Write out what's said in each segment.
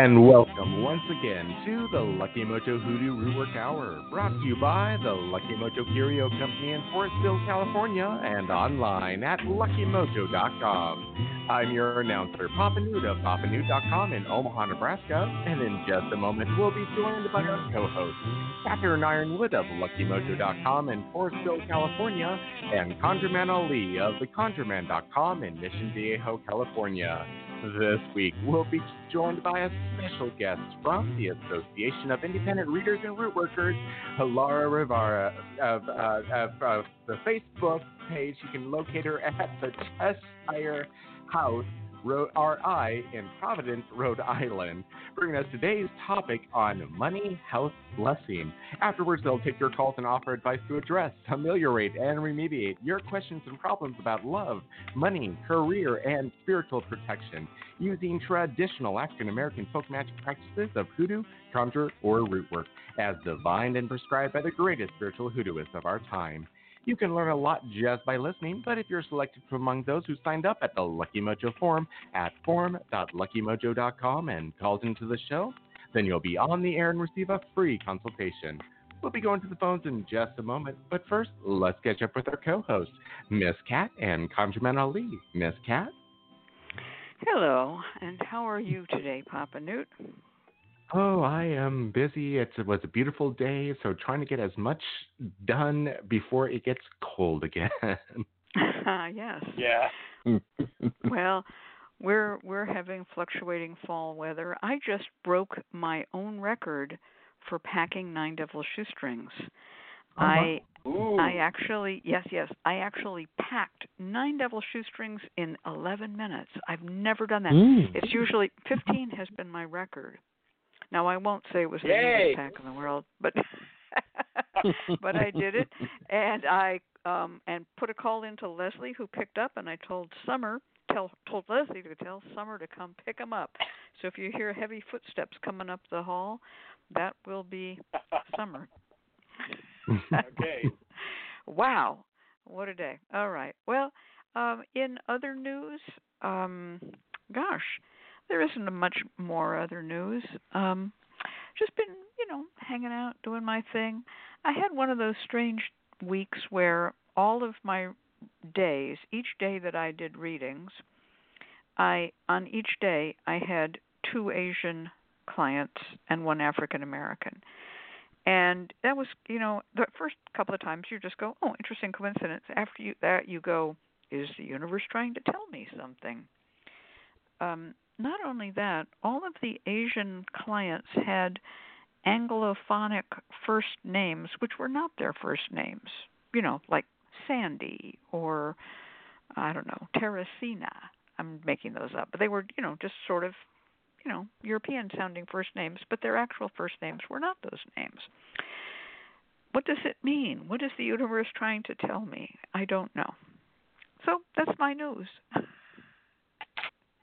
And welcome once again to the Lucky Mojo Hoodoo Rootwork Hour, brought to you by the Lucky Mojo Curio Company in Forestville, California, and online at luckymojo.com. I'm your announcer, Papa Newt of papanewt.com in Omaha, Nebraska, and in just a moment we'll be joined by our co-host, Catherine Yronwode of luckymojo.com in Forestville, California, and ConjureMan Ali of theconjureman.com in Mission Viejo, California. This week, we'll be joined by a special guest from the Association of Independent Readers and Root Workers, Lara Rivera of, uh, of, of the Facebook page. You can locate her at the Cheshire House RI in Providence, Rhode Island, bringing us today's topic on money, health, blessing. Afterwards, they'll take your calls and offer advice to address, ameliorate, and remediate your questions and problems about love, money, career, and spiritual protection using traditional African American folk magic practices of hoodoo, conjure, or root work as divined and prescribed by the greatest spiritual hoodooists of our time. You can learn a lot just by listening, but if you're selected from among those who signed up at the Lucky Mojo forum at forum.luckymojo.com and called into the show, then you'll be on the air and receive a free consultation. We'll be going to the phones in just a moment, but first, let's catch up with our co-hosts, Miss Cat and ConjureMan Ali. Miss Cat? Hello, and how are you today, Papa Newt? Oh, I am busy. It's, it was a beautiful day, so trying to get as much done before it gets cold again. yes. Yeah. well, we're we're having fluctuating fall weather. I just broke my own record for packing nine devil shoestrings. Uh-huh. I Ooh. I actually yes yes I actually packed nine devil shoestrings in 11 minutes. I've never done that. Mm. It's usually 15 has been my record. Now I won't say it was the Yay. pack in the world, but but I did it, and I um and put a call into Leslie who picked up, and I told Summer tell told Leslie to tell Summer to come pick them up. So if you hear heavy footsteps coming up the hall, that will be Summer. okay. wow, what a day! All right. Well, um, in other news, um, gosh, there isn't much more other news. Um, just been, you know, hanging out, doing my thing. I had one of those strange weeks where all of my days, each day that I did readings, I on each day I had two Asian clients and one African American. And that was, you know, the first couple of times you just go, "Oh, interesting coincidence." After you that you go, "Is the universe trying to tell me something?" Um, not only that, all of the Asian clients had Anglophonic first names, which were not their first names. You know, like Sandy or I don't know, Teresina. I'm making those up, but they were, you know, just sort of, you know, European sounding first names, but their actual first names were not those names. What does it mean? What is the universe trying to tell me? I don't know. So that's my news.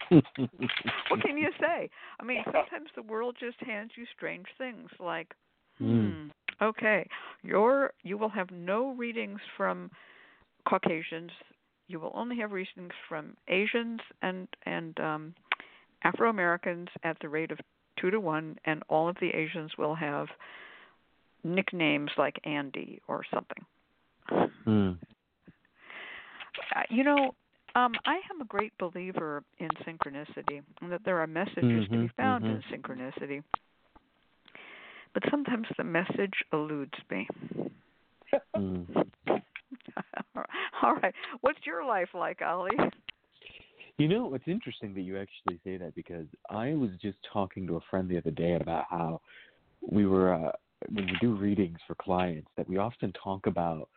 what can you say? I mean, sometimes the world just hands you strange things like, hmm, okay, your you will have no readings from Caucasians. You will only have readings from Asians and and um, Afro Americans at the rate of two to one, and all of the Asians will have nicknames like Andy or something. Mm. Uh, you know, um, I am a great believer in synchronicity, and that there are messages to be found in synchronicity. But sometimes the message eludes me. Mm. All right, what's your life like, Ali? You know, it's interesting that you actually say that because I was just talking to a friend the other day about how we were uh, when we do readings for clients that we often talk about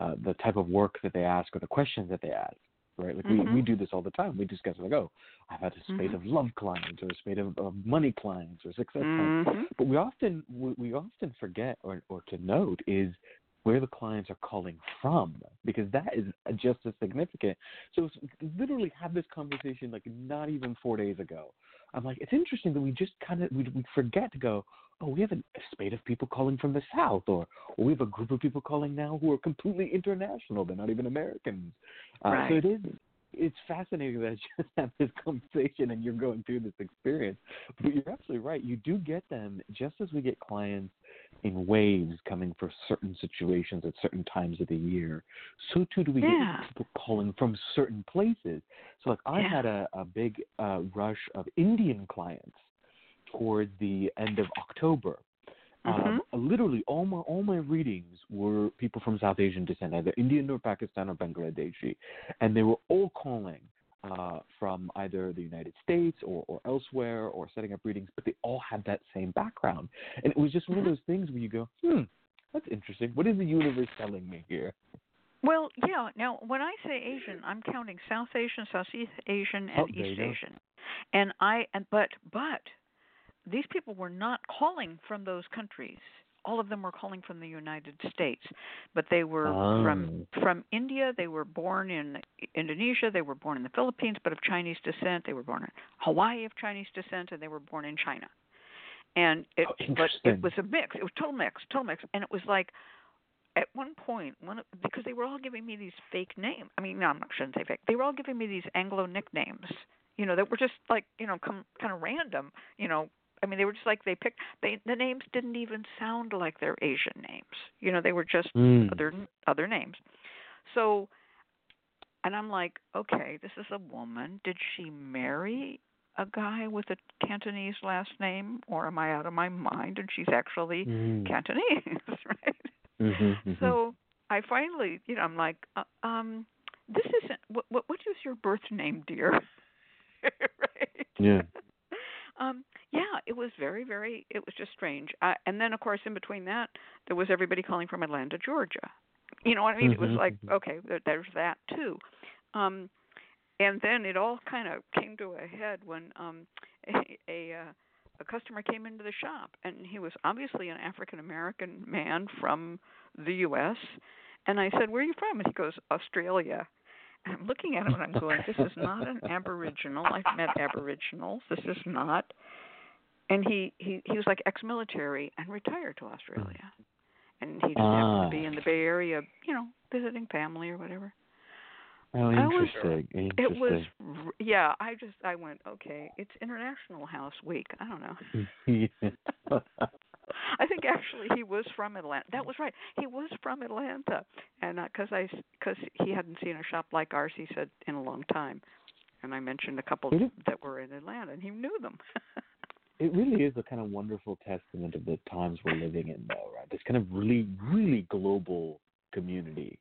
uh, the type of work that they ask or the questions that they ask. Right, like Mhm. we we do this all the time. We discuss like, oh, I've had a spate Mhm. of love clients or a spate of, of money clients or success clients. hmm But we often we, we often forget or or to note is where the clients are calling from because that is just as significant. So literally have this conversation like not even four days ago. I'm like, it's interesting that we just kind of we, we forget to go. Oh, we have a spate of people calling from the south, or, or we have a group of people calling now who are completely international. They're not even Americans. Uh, So it is it's fascinating that I just have this conversation and you're going through this experience. But you're absolutely right. You do get them just as we get clients in waves coming for certain situations at certain times of the year. So too do we Yeah. get people calling from certain places. So like I Yeah. had a, a big uh, rush of Indian clients towards the end of October. Um, literally, all my all my readings were people from South Asian descent, either Indian or Pakistan or Bangladeshi, and they were all calling uh, from either the United States or, or elsewhere or setting up readings, but they all had that same background, and it was just one of those things where you go, hmm, that's interesting. What is the universe telling me here? Well, yeah. Now, when I say Asian, I'm counting South Asian, Southeast Asian, and Oh, East. Asian. And I and but but these people were not calling from those countries. All of them were calling from the United States, but they were from Oh. from India. They were born in Indonesia. They were born in the Philippines, but of Chinese descent. They were born in Hawaii of Chinese descent, and they were born in China. And it, Oh, but it was a mix. It was total mix, total mix, and it was like at one point, one of, because they were all giving me these fake names. I mean, no, I'm not shouldn't say fake. They were all giving me these Anglo nicknames. You know, that were just like you know, come kind of random. You know, I mean, they were just like they picked. They the names didn't even sound like their Asian names. You know, they were just Mm. other other names. So, and I'm like, okay, this is a woman. Did she marry a guy with a Cantonese last name, or am I out of my mind? And she's actually Mm. Cantonese, right? Mhm, mhm. So I finally, you know, I'm like, uh, um, this isn't. What, what what is your birth name, dear? right. Yeah. Um, yeah, it was very, very. It was just strange. Uh, and then, of course, in between that, there was everybody calling from Atlanta, Georgia. You know what I mean? It was Mhm, like, mhm. okay, there, there's that too. Um, and then it all kind of came to a head when um, a a, uh, a customer came into the shop, and he was obviously an African American man from the U.S. And I said, "Where are you from?" And he goes, "Australia." I'm looking at him and I'm going, "This is not an Aboriginal. I've met Aboriginals. This is not." And he he he was like ex-military and retired to Australia, and he just happened to be Ah. in the Bay Area, you know, visiting family or whatever. Oh, I was- interesting. It was, yeah. I just I went, okay, it's International House Week. I don't know. Yeah. I think actually he was from Atlanta. That was right. He was from Atlanta, and uh, because I because he hadn't seen a shop like ours, he said in a long time. And I mentioned a couple Really? that were in Atlanta, and he knew them. it really is a kind of wonderful testament of the times we're living in, though, right? This kind of really, really global community.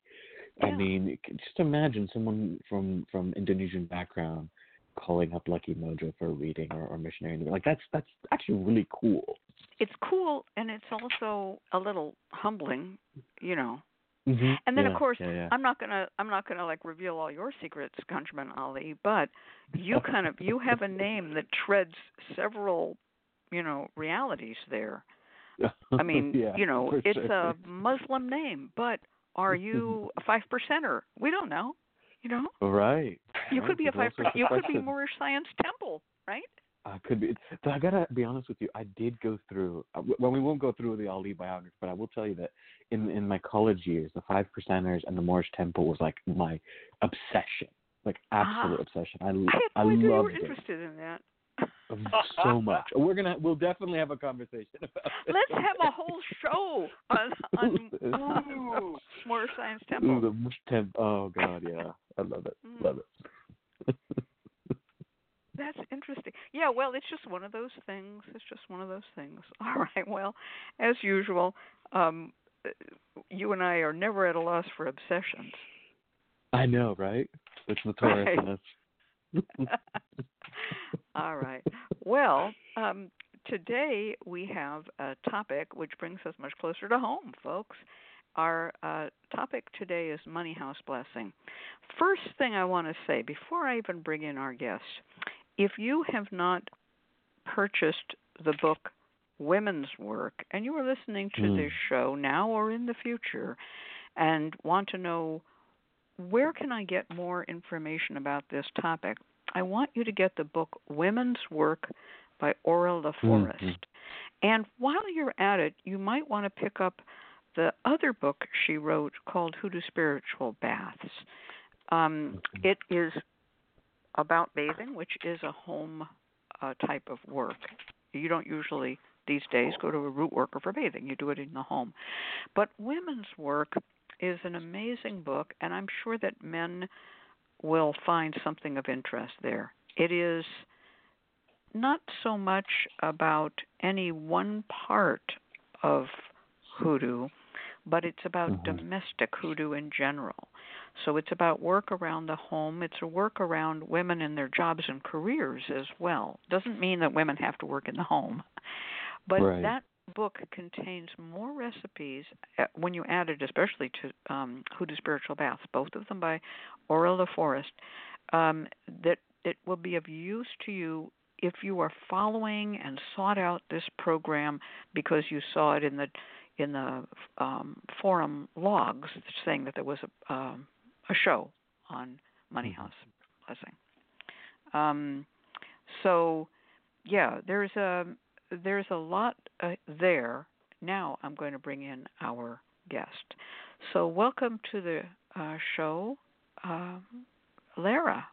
I mean, just imagine someone from from Indonesian background calling up Lucky Mojo for a reading or, or missionary. Like that's that's actually really cool. It's cool, and it's also a little humbling, you know. Mm-hmm. And then yeah, of course, yeah, yeah. I'm not gonna I'm not gonna like reveal all your secrets, ConjureMan Ali, but you kind of you have a name that treads several, you know, realities there. I mean, you know, it's sure. a Muslim name, but are you a five percenter? We don't know. You know, right. you right, could be a five percent. You could be. Moorish Science Temple, right? I could be. So I gotta be honest with you. I did go through. uh, Well, we won't go through the Ali biography, but I will tell you that in in my college years, the Five Percenters and the Moorish Temple was like my obsession, like absolute Ah. obsession. I I I idea you were loved it interested in that. so much. We're gonna we'll definitely have a conversation about. Let's have a whole show on on, Ooh. Moorish Science Ooh, Temple. the Moorish Temple. Oh God, yeah, I love it. Mm. Love it. That's interesting. Yeah, well, it's just one of those things. It's just one of those things. All right. Well, as usual, um, uh, you and I are never at a loss for obsessions. I know, right? It's notorious Right. All right. Well, um, today we have a topic which brings us much closer to home, folks. Our uh, topic today is money house blessing. First thing I want to say before I even bring in our guest, if you have not purchased the book Women's Work and you are listening to Mm. this show now or in the future and want to know where can I get more information about this topic, I want you to get the book Women's Work by Aura LaForest. Mhm. And while you're at it, you might want to pick up the other book she wrote called Hoodoo Spiritual Baths. Um, it is about bathing, which is a home uh, type of work. You don't usually these days go to a root worker for bathing. You do it in the home. But women's work is an amazing book, and I'm sure that men will find something of interest there. It is not so much about any one part of hoodoo, but it's about Mhm. domestic hoodoo in general. So it's about work around the home. It's a work around women and their jobs and careers as well. Doesn't mean that women have to work in the home, but Right. that book contains more recipes uh, when you add it, especially to um, Do Spiritual Baths, both of them by Aurel de Forest, um, that it will be of use to you if you are following and sought out this program because you saw it in the in the um, forum logs saying that there was a um, a show on Money Mhm. House Blessing. Um, so yeah, there's a there's a lot uh, there. Now I'm going to bring in our guest. So welcome to the uh, show, um, Lara.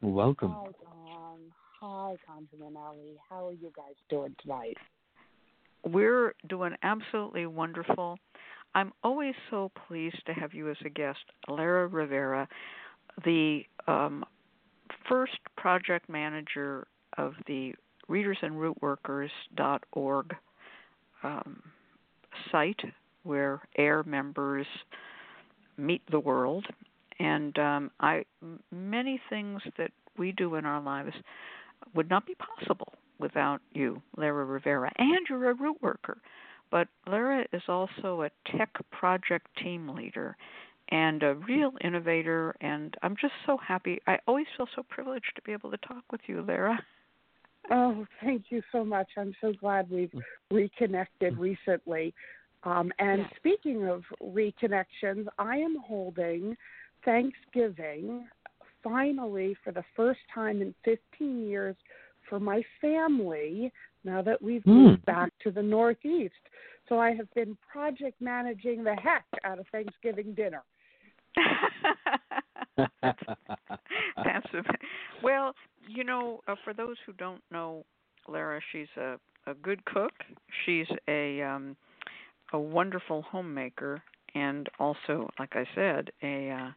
Welcome. Hi, Tom. Hi, ConjureMan Ali. How are you guys doing tonight? We're doing absolutely wonderful. I'm always so pleased to have you as a guest, Lara Rivera, the um, first project manager of the readersandrootworkers.org um, site where AIRR members meet the world. And um, I, many things that we do in our lives would not be possible without you, Lara Rivera. And you're a root worker. But Lara is also a tech project team leader and a real innovator. And I'm just so happy. I always feel so privileged to be able to talk with you, Lara. Oh, thank you so much. I'm so glad we've reconnected recently. Um, and Yes. speaking of reconnections, I am holding Thanksgiving finally for the first time in 15 years for my family now that we've Hmm. moved back to the Northeast. So I have been project managing the heck out of Thanksgiving dinner. That's a, well, you know, uh, for those who don't know Lara, she's a a good cook. She's a um a wonderful homemaker and also, like I said, a uh,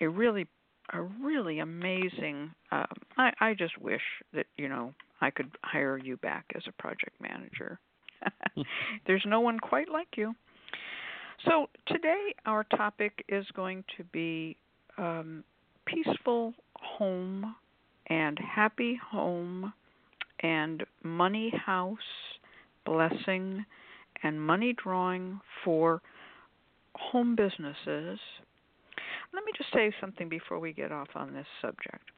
a really a really amazing um I I just wish that, you know, I could hire you back as a project manager. There's no one quite like you. So today our topic is going to be um, peaceful home and happy home and money house blessing and money drawing for home businesses. Let me just say something before we get off on this subject.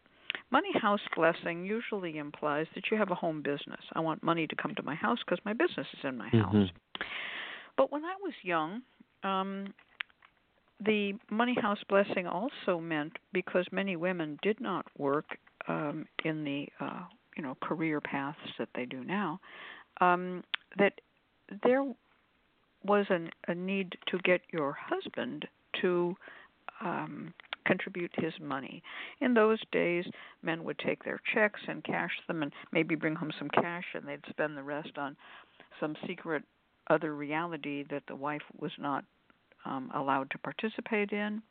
Money house blessing usually implies that you have a home business. I want money to come to my house because my business is in my house. Mhm. But when I was young, um, the money house blessing also meant because many women did not work um, in the uh, you know career paths that they do now, um, that there was an, a need to get your husband to um, contribute his money. In those days, men would take their checks and cash them, and maybe bring home some cash, and they'd spend the rest on some secret other reality that the wife was not um, allowed to participate in.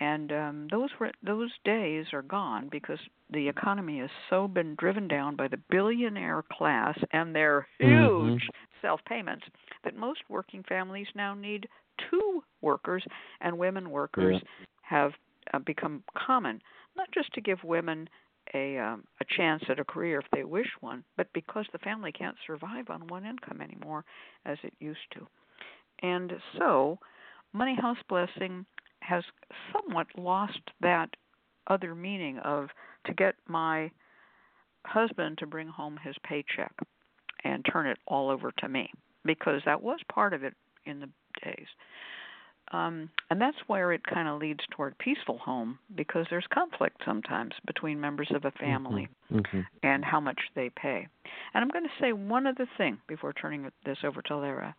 And um, those were those days are gone because the economy has so been driven down by the billionaire class and their Mhm. huge self payments that most working families now need two workers, and women workers have uh, become common. Not just to give women a um, a chance at a career if they wish one, but because the family can't survive on one income anymore as it used to. And so, Money House Blessing has somewhat lost that other meaning of to get my husband to bring home his paycheck and turn it all over to me because that was part of it in the days. Um, and that's where it kind of leads toward peaceful home because there's conflict sometimes between members of a family Mhm. and how much they pay. And I'm going to say one other thing before turning this over to Lara,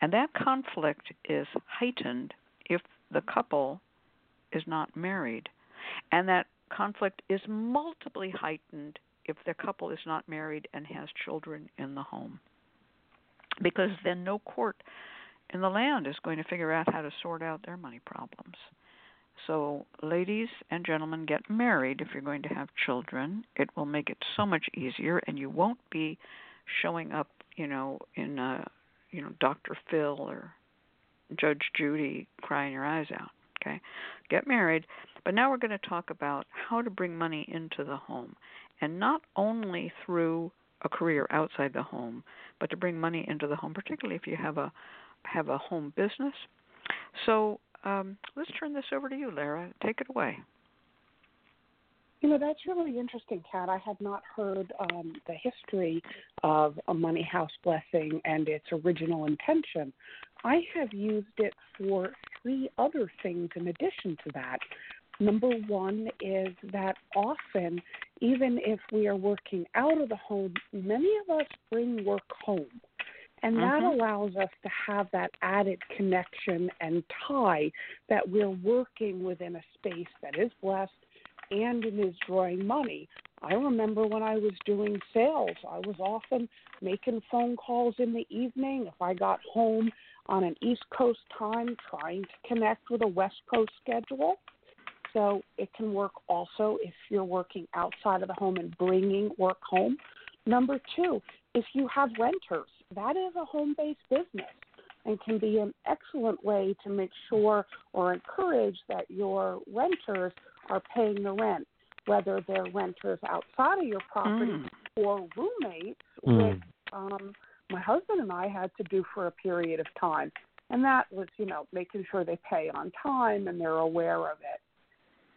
and that conflict is heightened if the couple is not married. And that conflict is multiply heightened if the couple is not married and has children in the home. Because then no court in the land is going to figure out how to sort out their money problems. So, ladies and gentlemen, get married if you're going to have children. It will make it so much easier, and you won't be showing up, you know, in, uh, you know, Dr. Phil or Judge Judy crying your eyes out. Okay, get married. But now we're going to talk about how to bring money into the home, and not only through a career outside the home, but to bring money into the home, particularly if you have a have a home business. So um, let's turn this over to you, Lara. Take it away. You know, that's really interesting, Kat. I had not heard um, the history of a money house blessing and its original intention. I have used it for three other things in addition to that. Number one is that often, even if we are working out of the home, many of us bring work home. And that Mhm. allows us to have that added connection and tie that we're working within a space that is blessed and it is drawing money. I remember when I was doing sales, I was often making phone calls in the evening. If I got home on an East Coast time, trying to connect with a West Coast schedule. So it can work also if you're working outside of the home and bringing work home. Number two, if you have renters, that is a home based business and can be an excellent way to make sure or encourage that your renters are paying the rent, whether they're renters outside of your property Mm. or roommates, Mm. which um, my husband and I had to do for a period of time. And that was, you know, making sure they pay on time and they're aware of it.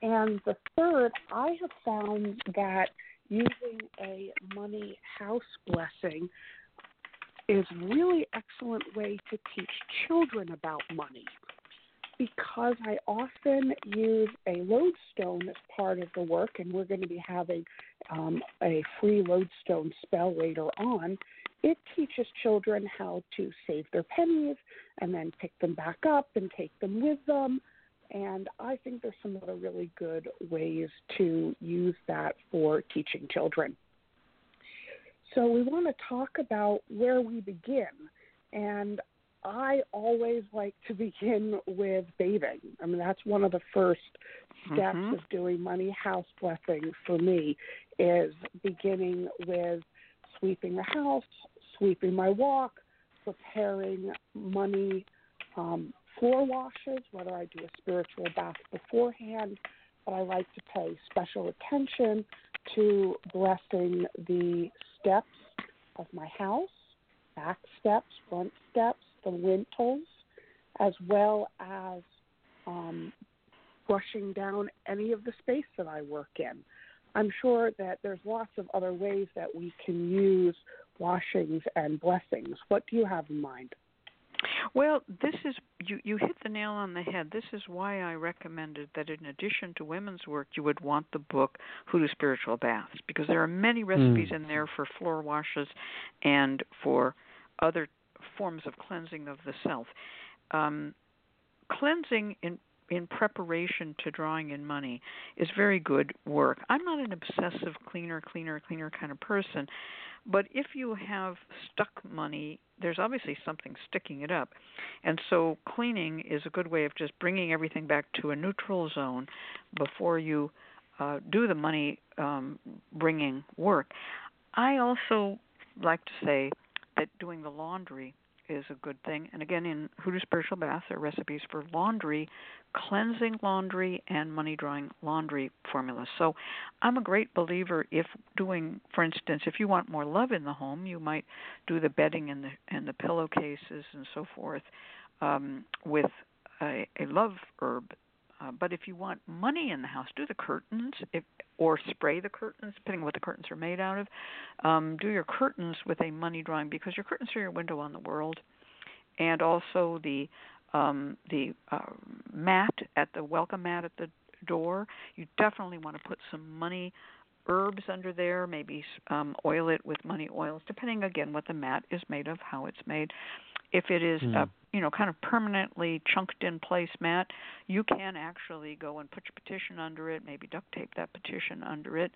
And the third, I have found that using a money house blessing is really excellent way to teach children about money because I often use a lodestone as part of the work, and we're going to be having um, a free lodestone spell later on. It teaches children how to save their pennies and then pick them back up and take them with them. And I think there's some other really good ways to use that for teaching children. So we want to talk about where we begin. And I always like to begin with bathing. I mean, that's one of the first steps Mhm. of doing money house blessing for me is beginning with sweeping the house, sweeping my walk, preparing money um, floor washes, whether I do a spiritual bath beforehand, but I like to pay special attention to blessing the steps of my house, back steps, front steps, the lintels, as well as um, brushing down any of the space that I work in. I'm sure that there's lots of other ways that we can use washings and blessings. What do you have in mind? Well, this is you you hit the nail on the head. This is why I recommended that in addition to women's work, you would want the book Hoodoo Spiritual Baths because there are many recipes in there for floor washes and for other forms of cleansing of the self. Um, cleansing in in preparation to drawing in money is very good work. I'm not an obsessive cleaner, cleaner, cleaner kind of person, but if you have stuck money, there's obviously something sticking it up. And so cleaning is a good way of just bringing everything back to a neutral zone before you uh, do the money um, bringing work. I also like to say that doing the laundry is a good thing. And again, in Hoodoo Spiritual Bath, there are recipes for laundry, cleansing laundry, and money drawing laundry formulas. So I'm a great believer if doing, for instance, if you want more love in the home, you might do the bedding and the and the pillowcases and so forth um, with a, a love herb. Uh, but if you want money in the house, do the curtains, if, or spray the curtains, depending on what the curtains are made out of. Um, do your curtains with a money drawing because your curtains are your window on the world, and also the um, the uh, mat at the welcome mat at the door. You definitely want to put some money herbs under there. Maybe um, oil it with money oils, depending again what the mat is made of, how it's made. if it is Hmm. a you know kind of permanently chunked in place mat, you can actually go and put your petition under it, maybe duct tape that petition under it,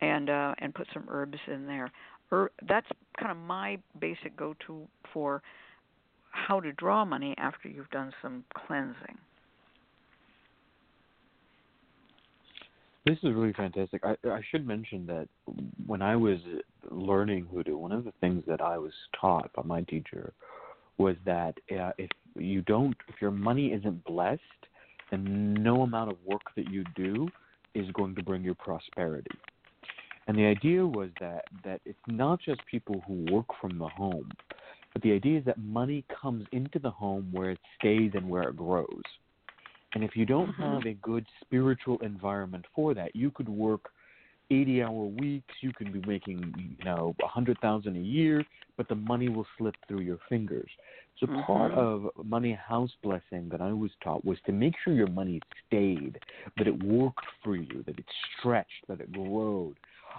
and uh, and put some herbs in there. Er, that's kind of my basic go-to for how to draw money after you've done some cleansing. This is really fantastic. I, I should mention that when I was learning hoodoo, one of the things that I was taught by my teacher was that uh, if you don't, if your money isn't blessed, then no amount of work that you do is going to bring you prosperity. And the idea was that that it's not just people who work from the home, but the idea is that money comes into the home where it stays and where it grows. And if you don't Mhm. have a good spiritual environment for that, you could work 80 hour weeks, you can be making, you know, a 100,000 a year, but the money will slip through your fingers. So part Mhm. of money house blessing that I was taught was to make sure your money stayed, that it worked for you, that it stretched, that it glowed.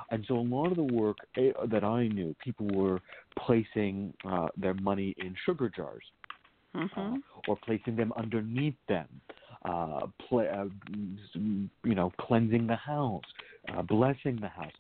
And so a lot of the work eh, that I knew, people were placing uh, their money in sugar jars Mhm. uh, or placing them underneath them, uh, uh, you know, cleansing the house, uh, blessing the house,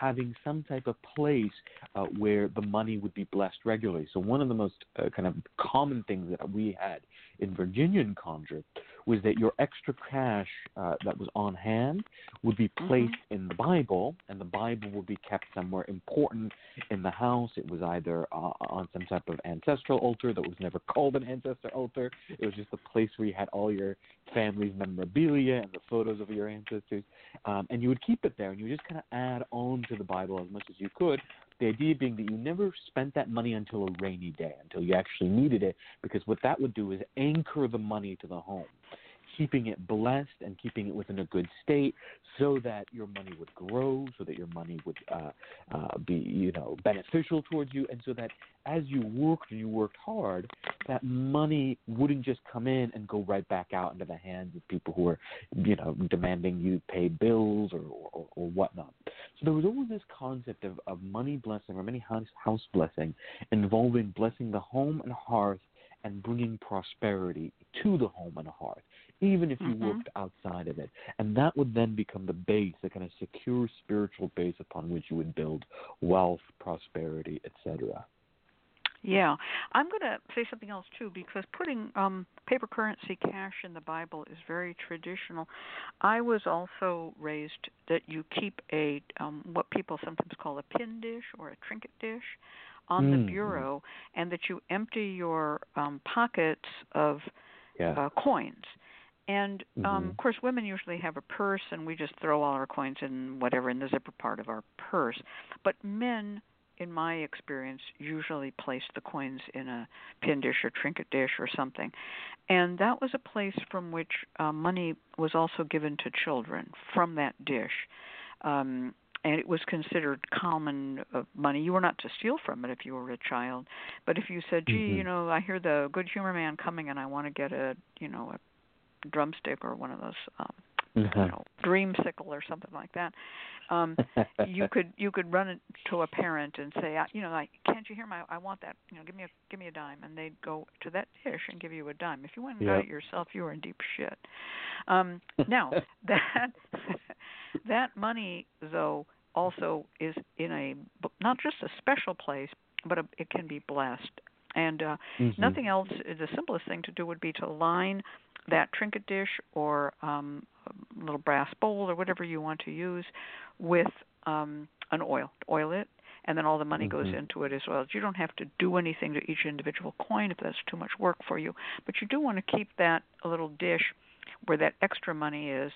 having some type of place uh, where the money would be blessed regularly. So one of the most uh, kind of common things that we had in Virginian conjure was that your extra cash uh, that was on hand would be placed in the Bible, and the Bible would be kept somewhere important in the house. It was either uh, on some type of ancestral altar that was never called an ancestor altar. It was just a place where you had all your family's memorabilia and the photos of your ancestors, um, and you would keep it there, and you would just kind of add on to the Bible as much as you could. The idea being that you never spent that money until a rainy day, until you actually needed it, because what that would do is anchor the money to the home keeping it blessed and keeping it within a good state so that your money would grow, so that your money would uh, uh, be, you know, beneficial towards you, and so that as you worked and you worked hard, that money wouldn't just come in and go right back out into the hands of people who are, you know, demanding you pay bills or, or, or whatnot. So there was always this concept of, of money blessing or money house, house blessing involving blessing the home and hearth and bringing prosperity to the home and hearth, even if you Mhm. worked outside of it. And that would then become the base, the kind of secure spiritual base upon which you would build wealth, prosperity, etc. Yeah, I'm going to say something else too because putting um, paper currency cash in the Bible is very traditional. I was also raised that you keep a um, what people sometimes call a pin dish or a trinket dish on the Mm. bureau, and that you empty your um, pockets of Yeah. uh, coins. And um, Mhm. of course, women usually have a purse, and we just throw all our coins in whatever in the zipper part of our purse. But men, in my experience, usually place the coins in a pin dish or trinket dish or something. And that was a place from which uh, money was also given to children from that dish. Um, and it was considered common uh, money. You were not to steal from it if you were a child, but if you said, "Gee, Mhm. you know, I hear the Good Humor Man coming, and I want to get a, you know, a drumstick or one of those, um, you know, dreamsicle or something like that," um, you could you could run it to a parent and say, I- you know, like, can't you hear my? I want that. You know, give me a give me a dime, and they'd go to that dish and give you a dime. If you went and got it yourself, you were in deep shit. Um, now that that money though also is in a not just a special place, but a, it can be blessed. And uh, Mhm. nothing else. The simplest thing to do would be to line that trinket dish or um, little brass bowl or whatever you want to use with um, an oil. Oil it, and then all the money goes Mhm. into it as well. You don't have to do anything to each individual coin if that's too much work for you, but you do want to keep that little dish where that extra money is.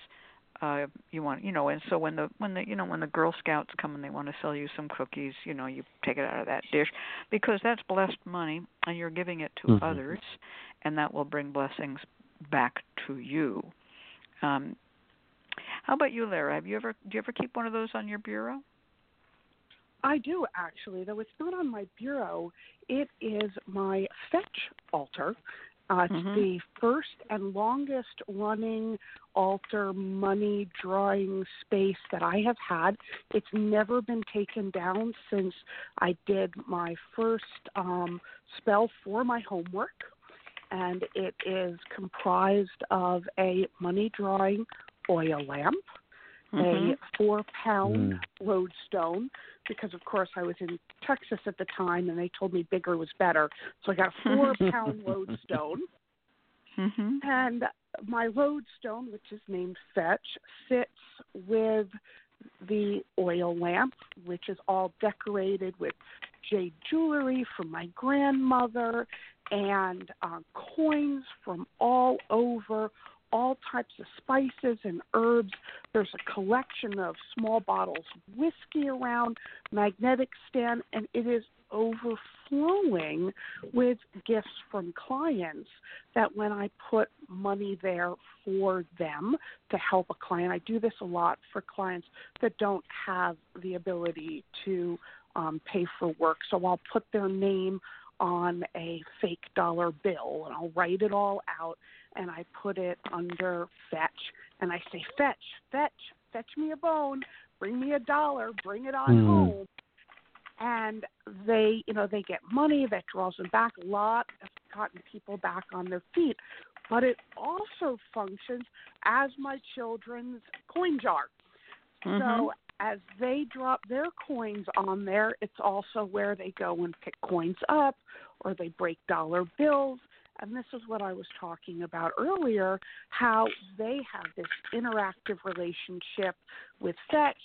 Uh, you want, you know, and so when the when the you know when the Girl Scouts come and they want to sell you some cookies, you know, you take it out of that dish because that's blessed money and you're giving it to Mhm. others, and that will bring blessings back to you. Um, how about you, Lara? Have you ever do you ever keep one of those on your bureau? I do actually, though it's not on my bureau. It is my fetch altar, Uh, it's Mhm. the first and longest running altar money drawing space that I have had. It's never been taken down since I did my first um, spell for my homework. And it is comprised of a money drawing oil lamp, Mhm. a four pound Mm. lodestone because of course I was in Texas at the time and they told me bigger was better. So I got a four pound lodestone Mhm. and my lodestone, which is named Fetch, sits with the oil lamp, which is all decorated with jade jewelry from my grandmother and uh, coins from all over, all types of spices and herbs. There's a collection of small bottles of whiskey around, magnetic stand, and it is overflowing with gifts from clients that when I put money there for them to help a client, I do this a lot for clients that don't have the ability to um, pay for work. So I'll put their name on a fake dollar bill and I'll write it all out and I put it under fetch and I say, Fetch, fetch, fetch me a bone, bring me a dollar, bring it on Hmm. home and they you know they get money that draws them back a lot has gotten people back on their feet but it also functions as my children's coin jar Mhm. so as they drop their coins on there it's also where they go and pick coins up or they break dollar bills. And this is what I was talking about earlier how they have this interactive relationship with Fetch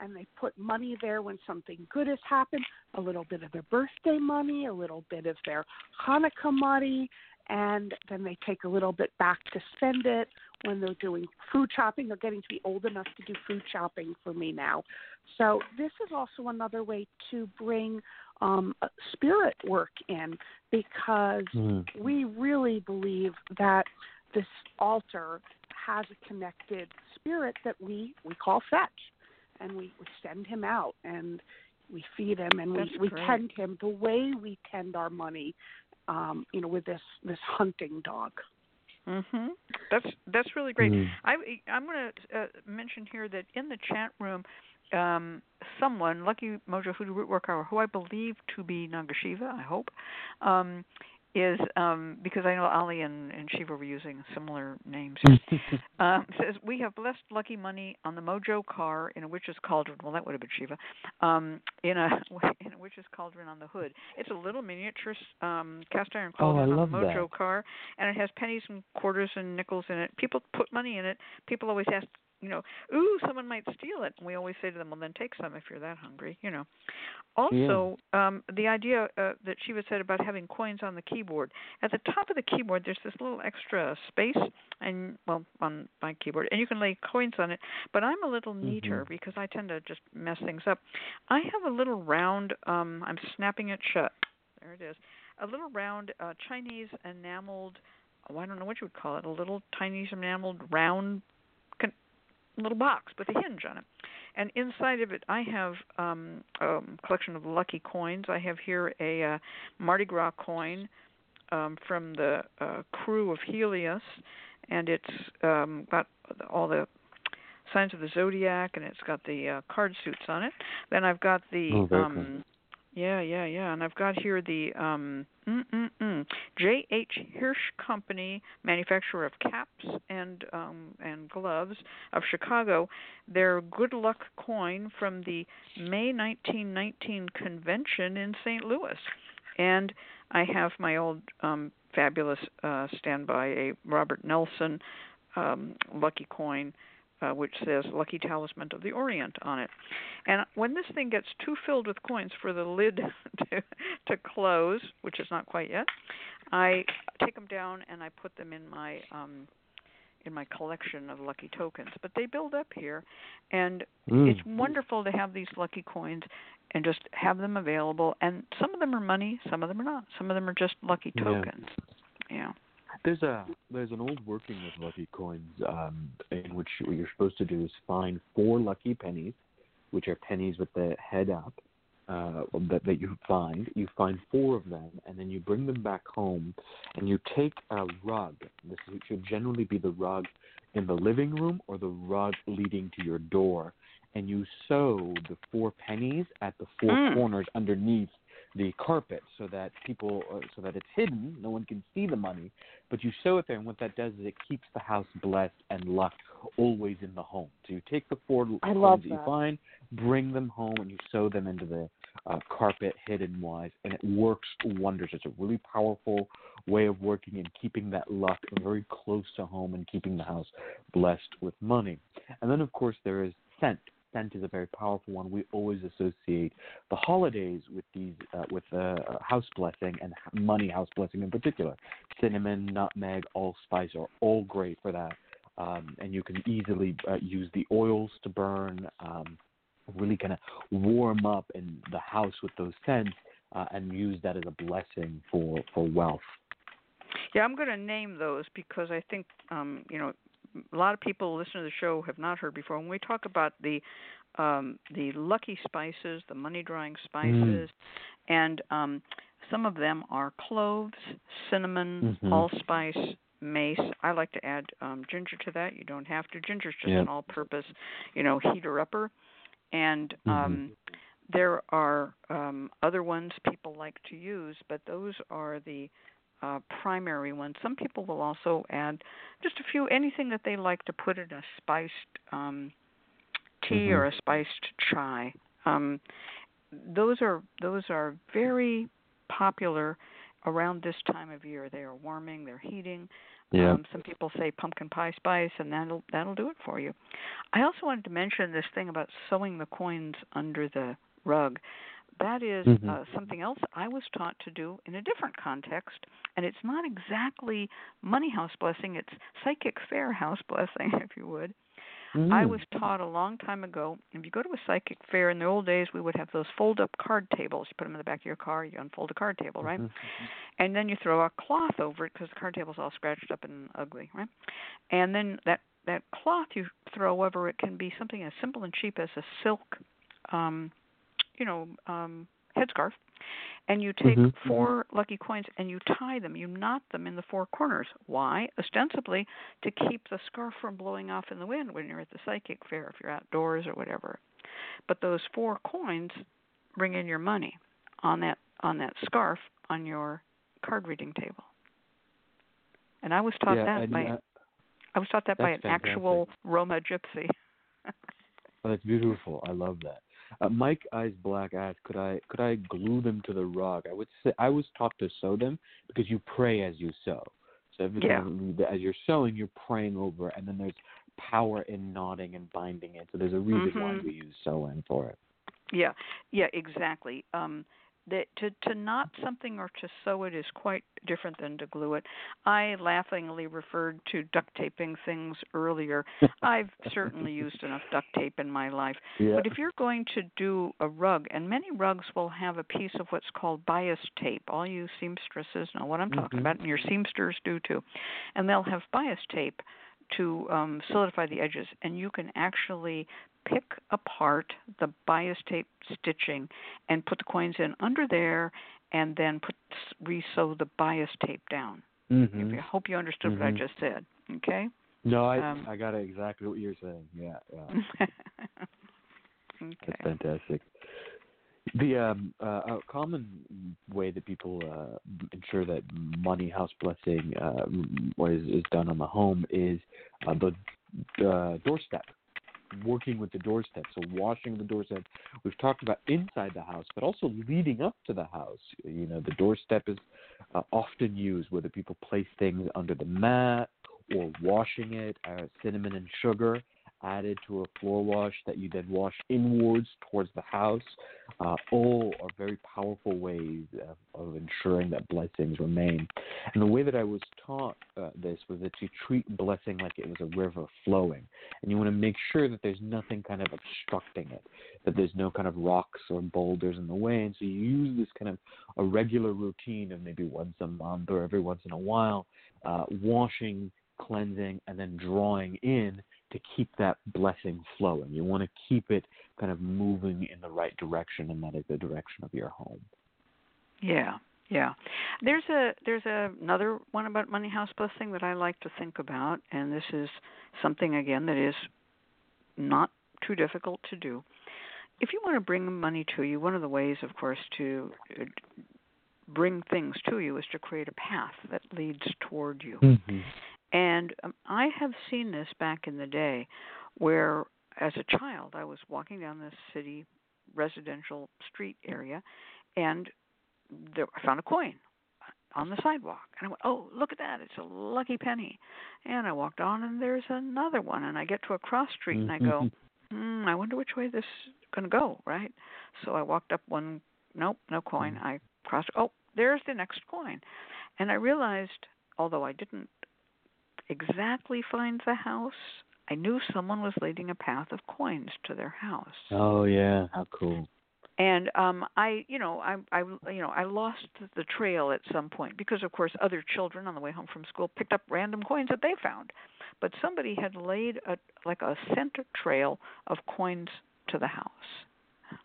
and they put money there when something good has happened, a little bit of their birthday money, a little bit of their Hanukkah money, and then they take a little bit back to spend it when they're doing food shopping. They're getting to be old enough to do food shopping for me now. So this is also another way to bring um, uh, spirit work in because Mm. we really believe that this altar has a connected spirit that we we call fetch and we, we send him out and we feed him and we, we great. tend him the way we tend our money um you know with this this hunting dog Mhm. That's that's really great. Mm. I I'm going to uh, mention here that in the chat room, um, someone, Lucky Mojo Hoodoo Root Work Hour, who I believe to be Nagasiva, I hope, um, is um, because I know Ali and, and Shiva were using similar names. um, says we have blessed lucky money on the Mojo car in a witch's cauldron. Well, that would have been Shiva. Um, in a in a witch's cauldron on the hood. It's a little miniature um, cast iron Oh, I cauldron love on the Mojo that. car, and it has pennies and quarters and nickels in it. People put money in it. People always ask, you know, ooh, someone might steal it. And we always say to them, well, then take some if you're that hungry, you know. Also, um, the idea uh, that Shiva said about having coins on the keyboard. At the top of the keyboard, there's this little extra space, and well, on my keyboard, and you can lay coins on it. But I'm a little neater Mhm. because I tend to just mess things up. I have a little round. Um, I'm snapping it shut. There it is. A little round uh, Chinese enameled. Oh, I don't know what you would call it. A little Chinese enameled round little box with a hinge on it. And inside of it, I have um, a collection of lucky coins. I have here a uh, Mardi Gras coin um, from the uh, Krewe of Helios, and it's um, got all the signs of the zodiac, and it's got the uh, card suits on it. Then I've got the Oh, um, yeah, yeah, yeah, and I've got here the um, J.H. Hirsch Company, manufacturer of caps and um, and gloves of Chicago. Their good luck coin from the May 1919 convention in St. Louis, and I have my old um, fabulous uh, standby, a Robert Nelson um, lucky coin. Uh, which says "Lucky Talisman of the Orient" on it, and when this thing gets too filled with coins for the lid to to close, which is not quite yet, I take them down and I put them in my um, in my collection of lucky tokens. But they build up here, and Mm. it's wonderful to have these lucky coins and just have them available. And some of them are money, some of them are not. Some of them are just lucky Yeah. tokens. Yeah. There's a there's an old working with lucky coins um, in which what you're supposed to do is find four lucky pennies, which are pennies with the head up, uh, that, that you find. You find four of them, and then you bring them back home, and you take a rug. This should generally be the rug in the living room or the rug leading to your door, and you sew the four pennies at the four Mm. corners underneath the carpet so that people uh, so that it's hidden no one can see the money but you sew it there and what that does is it keeps the house blessed and luck always in the home. So you take the four I coins love that you find bring them home and you sew them into the uh, carpet hidden wise and it works wonders. It's a really powerful way of working and keeping that luck very close to home and keeping the house blessed with money. And then of course there is scent scent is a very powerful one we always associate the holidays with these uh, with uh, house blessing and money house blessing in particular. Cinnamon, nutmeg, allspice are all great for that, um, and you can easily uh, use the oils to burn. Um, really kind of warm up in the house with those scents uh, and use that as a blessing for for wealth. Yeah, I'm going to name those because I think um, you know a lot of people listening to the show have not heard before. When we talk about the um, the lucky spices, the money drawing spices, and um, some of them are cloves, cinnamon, Mhm. allspice, mace. I like to add um, ginger to that. You don't have to. Ginger's just Yeah. an all-purpose, you know, heater upper. And um, there are um, other ones people like to use, but those are the uh, primary one. Some people will also add just a few anything that they like to put in a spiced um, tea Mhm. or a spiced chai. Um, those are those are very popular around this time of year. They are warming, they're heating. Yeah. Um, some people say pumpkin pie spice, and that'll that'll do it for you. I also wanted to mention this thing about sewing the coins under the rug. That is Mhm. uh, something else I was taught to do in a different context, and it's not exactly money house blessing. It's psychic fair house blessing, if you would. I Mm. was taught a long time ago. If you go to a psychic fair in the old days, we would have those fold-up card tables. You put them in the back of your car. You unfold a card table, right? Mhm. and then you throw a cloth over it because the card table's all scratched up and ugly, right? And then that that cloth you throw over it can be something as simple and cheap as a silk, um, you know, um, headscarf. And you take Mhm. four lucky coins and you tie them. You knot them in the four corners. Why? Ostensibly to keep the scarf from blowing off in the wind when you're at the psychic fair, if you're outdoors or whatever. But those four coins bring in your money on that on that scarf on your card reading table. And I was taught yeah, that by I was taught that by an that's actual Roma gypsy. Oh, that's beautiful. I love that. Uh, Mike Eyes Black asked, "Could I could I glue them to the rug?" I would say I was taught to sew them because you pray as you sew. So every Yeah. as you're sewing, you're praying over, and then there's power in knotting and binding it. So there's a reason why Mhm. we use sewing for it. Yeah, yeah, exactly. Um, that to to knot something or to sew it is quite different than to glue it. I laughingly referred to duct taping things earlier. I've certainly used enough duct tape in my life. Yeah. But if you're going to do a rug, and many rugs will have a piece of what's called bias tape. All you seamstresses know what I'm talking Mhm. about, and your seamsters do too. And they'll have bias tape to um, solidify the edges, and you can actually pick apart the bias tape stitching and put the coins in under there, and then put re-sew the bias tape down. Mhm. If I hope you understood what I Mhm. just said. Okay. No, I um, I got exactly what you're saying. Yeah, yeah. okay. That's fantastic. The um, uh, a common way that people uh, ensure that money house blessing uh, is, is done on the home is uh, the uh, doorstep. Working with the doorstep, so washing the doorstep. We've talked about inside the house, but also leading up to the house. You know, the doorstep is uh, often used whether people place things under the mat or washing it, uh, cinnamon and sugar added to a floor wash that you then wash inwards towards the house. Uh, all are very powerful ways of, of ensuring that blessings remain. And the way that I was taught uh, this was that you treat blessing like it was a river flowing, and you want to make sure that there's nothing kind of obstructing it, that there's no kind of rocks or boulders in the way. And so you use this kind of a regular routine of maybe once a month or every once in a while, uh, washing, cleansing, and then drawing in to keep that blessing flowing. You want to keep it kind of moving in the right direction, and that is the direction of your home. Yeah, yeah. There's a there's a, another one about money house blessing that I like to think about, and this is something again that is not too difficult to do. If you want to bring money to you, one of the ways, of course, to uh, bring things to you is to create a path that leads toward you. Mm-hmm. And um, I have seen this back in the day where, as a child, I was walking down this city residential street area and there, I found a coin on the sidewalk. And I went, oh, look at that. It's a lucky penny. And I walked on and there's another one. And I get to a cross street and I go, hmm, I wonder which way this is going to go, right? So I walked up one, nope, no coin. Mm. I crossed, oh, there's the next coin. And I realized, although I didn't exactly find the house, I knew someone was leading a path of coins to their house. Oh yeah, how cool. And um I, you know, I I you know, I lost the trail at some point because of course other children on the way home from school picked up random coins that they found. But somebody had laid a like a center trail of coins to the house.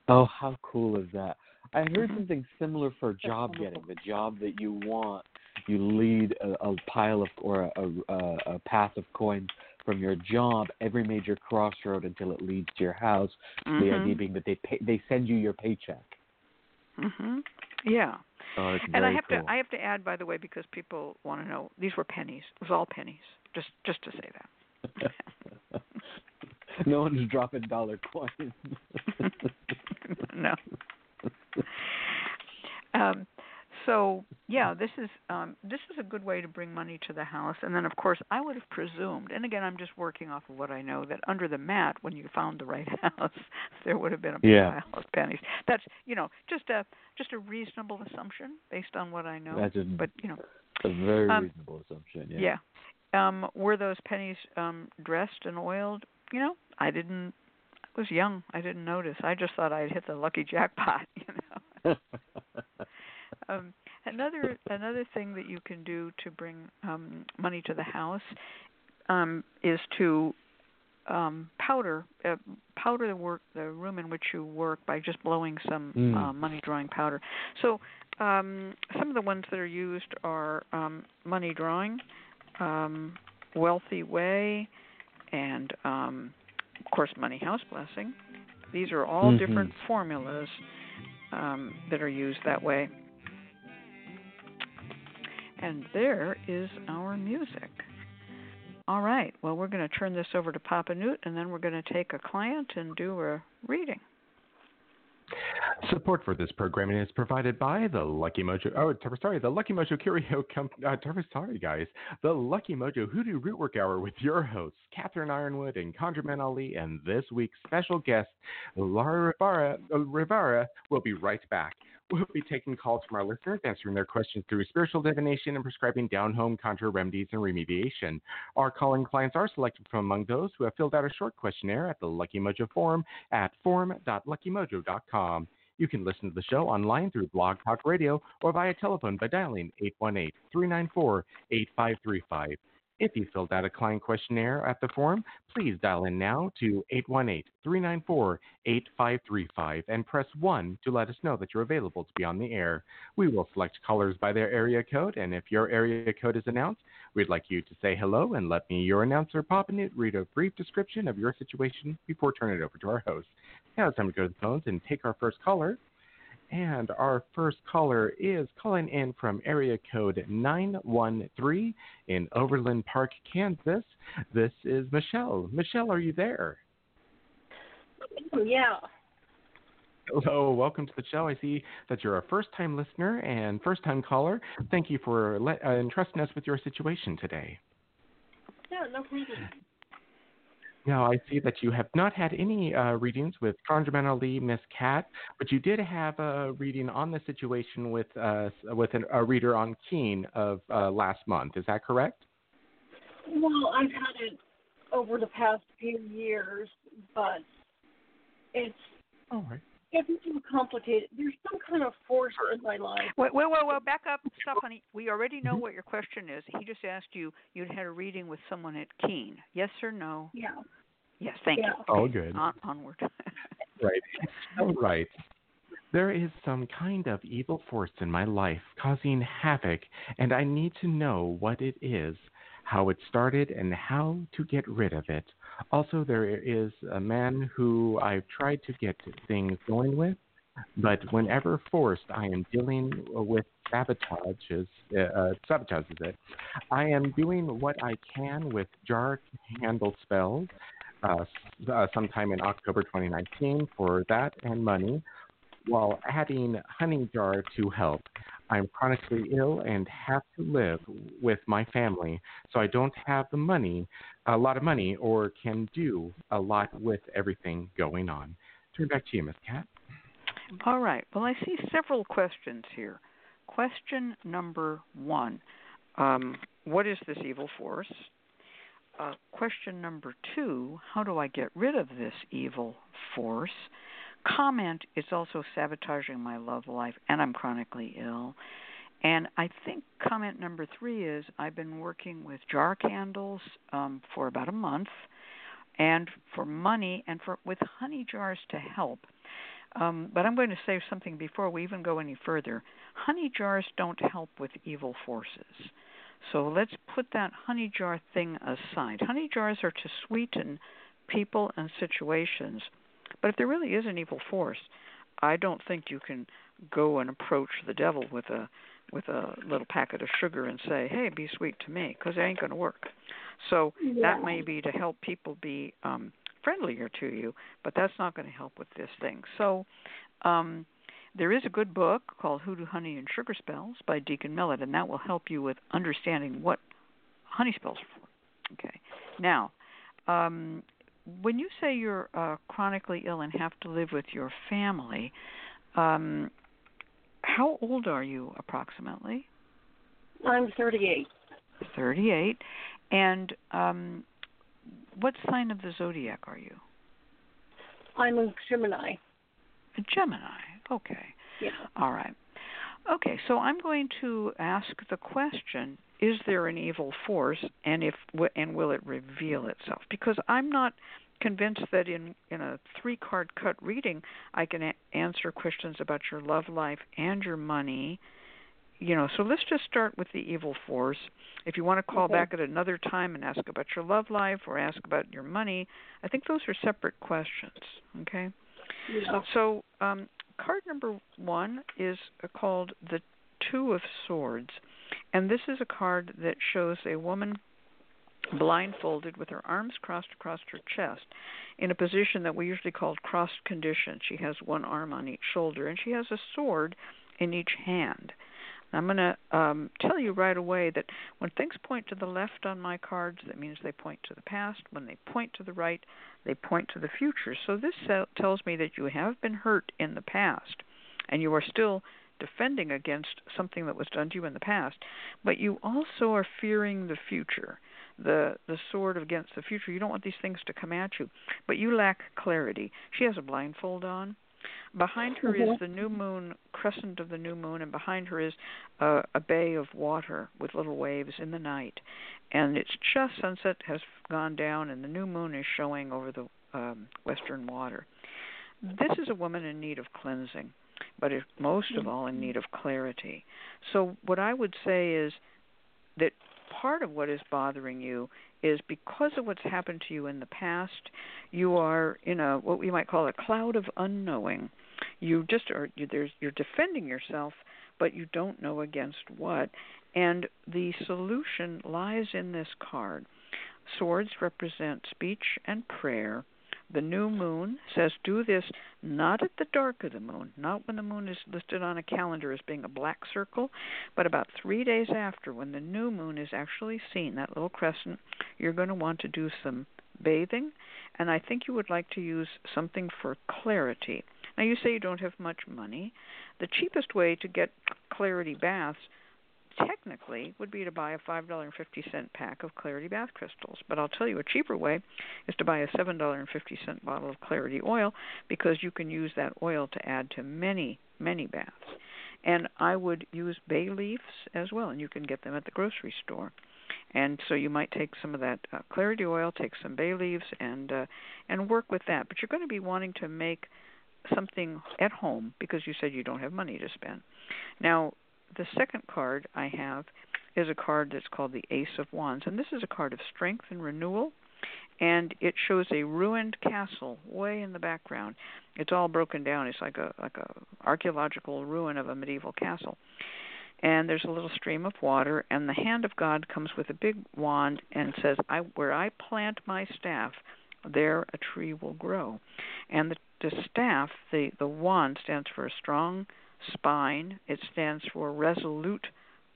Oh, how cool is that? I heard Mhm. something similar for job getting. The job that you want, you lead a, a pile of or a, a, a path of coins from your job every major crossroad until it leads to your house. The Mhm. idea being that they pay, they send you your paycheck. Mhm. Yeah. Oh, it's And I have cool. to I have to add by the way because people want to know these were pennies. It was all pennies. Just just to say that. no one's dropping dollar coins. no. Um, so yeah, this is um, this is a good way to bring money to the house. And then of course I would have presumed, and again I'm just working off of what I know, that under the mat when you found the right house, there would have been a Yeah. pile of pennies. That's you know just a just a reasonable assumption based on what I know. That's a, but you know a very um, reasonable assumption. Yeah. yeah. Um, were those pennies um, dressed and oiled? You know, I didn't. I was young. I didn't notice. I just thought I'd hit the lucky jackpot. You know. um, another another thing that you can do to bring um, money to the house um, is to um, powder uh, powder the work the room in which you work by just blowing some Mm. uh, money drawing powder. So um, some of the ones that are used are um, money drawing, um, wealthy way, and um, of course money house blessing. These are all Mhm. different formulas um, that are used that way. And there is our music. All right. Well, we're going to turn this over to Papa Newt, and then we're going to take a client and do a reading. Support for this programming is provided by the Lucky Mojo. Oh, sorry, the Lucky Mojo Curio Company. Uh, sorry, guys. The Lucky Mojo Hoodoo Rootwork Hour with your hosts, Catherine Yronwode and ConjureMan Ali, and this week's special guest, Lara Rivera. Uh, Rivera will be right back. We'll be taking calls from our listeners, answering their questions through spiritual divination and prescribing down home conjure remedies and remediation. Our calling clients are selected from among those who have filled out a short questionnaire at the Lucky Mojo forum at forum.luckymojo.com. You can listen to the show online through Blog Talk Radio or via telephone by dialing 818 394 8535. If you filled out a client questionnaire at the forum, please dial in now to 818 394 8535 and press 1 to let us know that you're available to be on the air. We will select callers by their area code, and if your area code is announced, we'd like you to say hello and let me, your announcer, Papa Newt, read a brief description of your situation before turning it over to our host. Now it's time to go to the phones and take our first caller. And our first caller is calling in from area code 913 in Overland Park, Kansas. This is Michelle. Michelle, are you there? Yeah. Hello, welcome to the show. I see that you're a first time listener and first time caller. Thank you for let, uh, entrusting us with your situation today. Yeah, no problem. Now, I see that you have not had any uh, readings with ConjureMan Ali, Miss Cat, but you did have a reading on the situation with uh, with an, a reader on Keen of uh, last month. Is that correct? Well, I've had it over the past few years, but it's All right. Getting too complicated. There's some kind of force in my life. Wait, wait, wait, wait, back up. Stop, honey. We already know what your question is. He just asked you, you'd had a reading with someone at Keen. Yes or no? Yeah. Yes, thank Yeah. you. All good. On, onward. Right. So right. There is some kind of evil force in my life causing havoc, and I need to know what it is, how it started, and how to get rid of it. Also, there is a man who I've tried to get things going with, but whenever forced, I am dealing with sabotages. Uh, uh, sabotage it? I am doing what I can with jar candle spells. Uh, uh, sometime in October 2019 for that and money, while adding honey jar to help. I'm chronically ill and have to live with my family, so I don't have the money, a lot of money, or can do a lot with everything going on. Turn back to you, Miss Cat. All right. Well, I see several questions here. Question number one um, What is this evil force? Uh, question number two How do I get rid of this evil force? Comment is also sabotaging my love life, and I'm chronically ill. And I think comment number three is I've been working with jar candles um, for about a month, and for money and for with honey jars to help. Um, but I'm going to say something before we even go any further. Honey jars don't help with evil forces. So let's put that honey jar thing aside. Honey jars are to sweeten people and situations. But if there really is an evil force, I don't think you can go and approach the devil with a with a little packet of sugar and say, "Hey, be sweet to me," because it ain't going to work. So Yeah. that may be to help people be um, friendlier to you, but that's not going to help with this thing. So um, there is a good book called Hoodoo Honey and Sugar Spells by Deacon Millett, and that will help you with understanding what honey spells are for. Okay. Now, um, when you say you're uh, chronically ill and have to live with your family, um, how old are you approximately? I'm 38. 38. And um, what sign of the zodiac are you? I'm a Gemini. A Gemini. Okay. Yeah. All right. Okay, so I'm going to ask the question: Is there an evil force, and if and will it reveal itself? Because I'm not convinced that in in a three card cut reading I can a- answer questions about your love life and your money. You know, so let's just start with the evil force. If you want to call Okay. back at another time and ask about your love life or ask about your money, I think those are separate questions. Okay. Yeah. So, um, card number one is uh, called the Two of Swords, and this is a card that shows a woman blindfolded with her arms crossed across her chest in a position that we usually call crossed condition. She has one arm on each shoulder, and she has a sword in each hand. I'm going to um, tell you right away that when things point to the left on my cards, that means they point to the past. When they point to the right, they point to the future. So this tells me that you have been hurt in the past, and you are still defending against something that was done to you in the past, but you also are fearing the future. The the sword against the future. You don't want these things to come at you, but you lack clarity. She has a blindfold on. Behind her is Mhm. the new moon, crescent of the new moon, and behind her is a, a bay of water with little waves in the night. And it's just sunset has gone down, and the new moon is showing over the um, western water. This is a woman in need of cleansing, but is most of all in need of clarity. So, what I would say is that part of what is bothering you is because of what's happened to you in the past, you are in a what we might call a cloud of unknowing. You just are you, there's you're defending yourself, but you don't know against what. And the solution lies in this card. Swords represent speech and prayer. The new moon says do this not at the dark of the moon, not when the moon is listed on a calendar as being a black circle, but about three days after when the new moon is actually seen, that little crescent, you're going to want to do some bathing. And I think you would like to use something for clarity. Now, you say you don't have much money. The cheapest way to get clarity baths technically would be to buy a $5.50 pack of Clarity bath crystals. But I'll tell you a cheaper way is to buy a $7.50 bottle of Clarity oil because you can use that oil to add to many, many baths. And I would use bay leaves as well, and you can get them at the grocery store. And so you might take some of that uh, clarity oil, take some bay leaves, and uh, and work with that. But you're going to be wanting to make something at home because you said you don't have money to spend. Now, the second card I have is a card that's called the Ace of Wands, and this is a card of strength and renewal. And it shows a ruined castle way in the background. It's all broken down. It's like a like a archaeological ruin of a medieval castle. And there's a little stream of water, and the hand of God comes with a big wand and says, "I where I plant my staff, there a tree will grow." And the, the staff, the the wand stands for a strong spine. It stands for resolute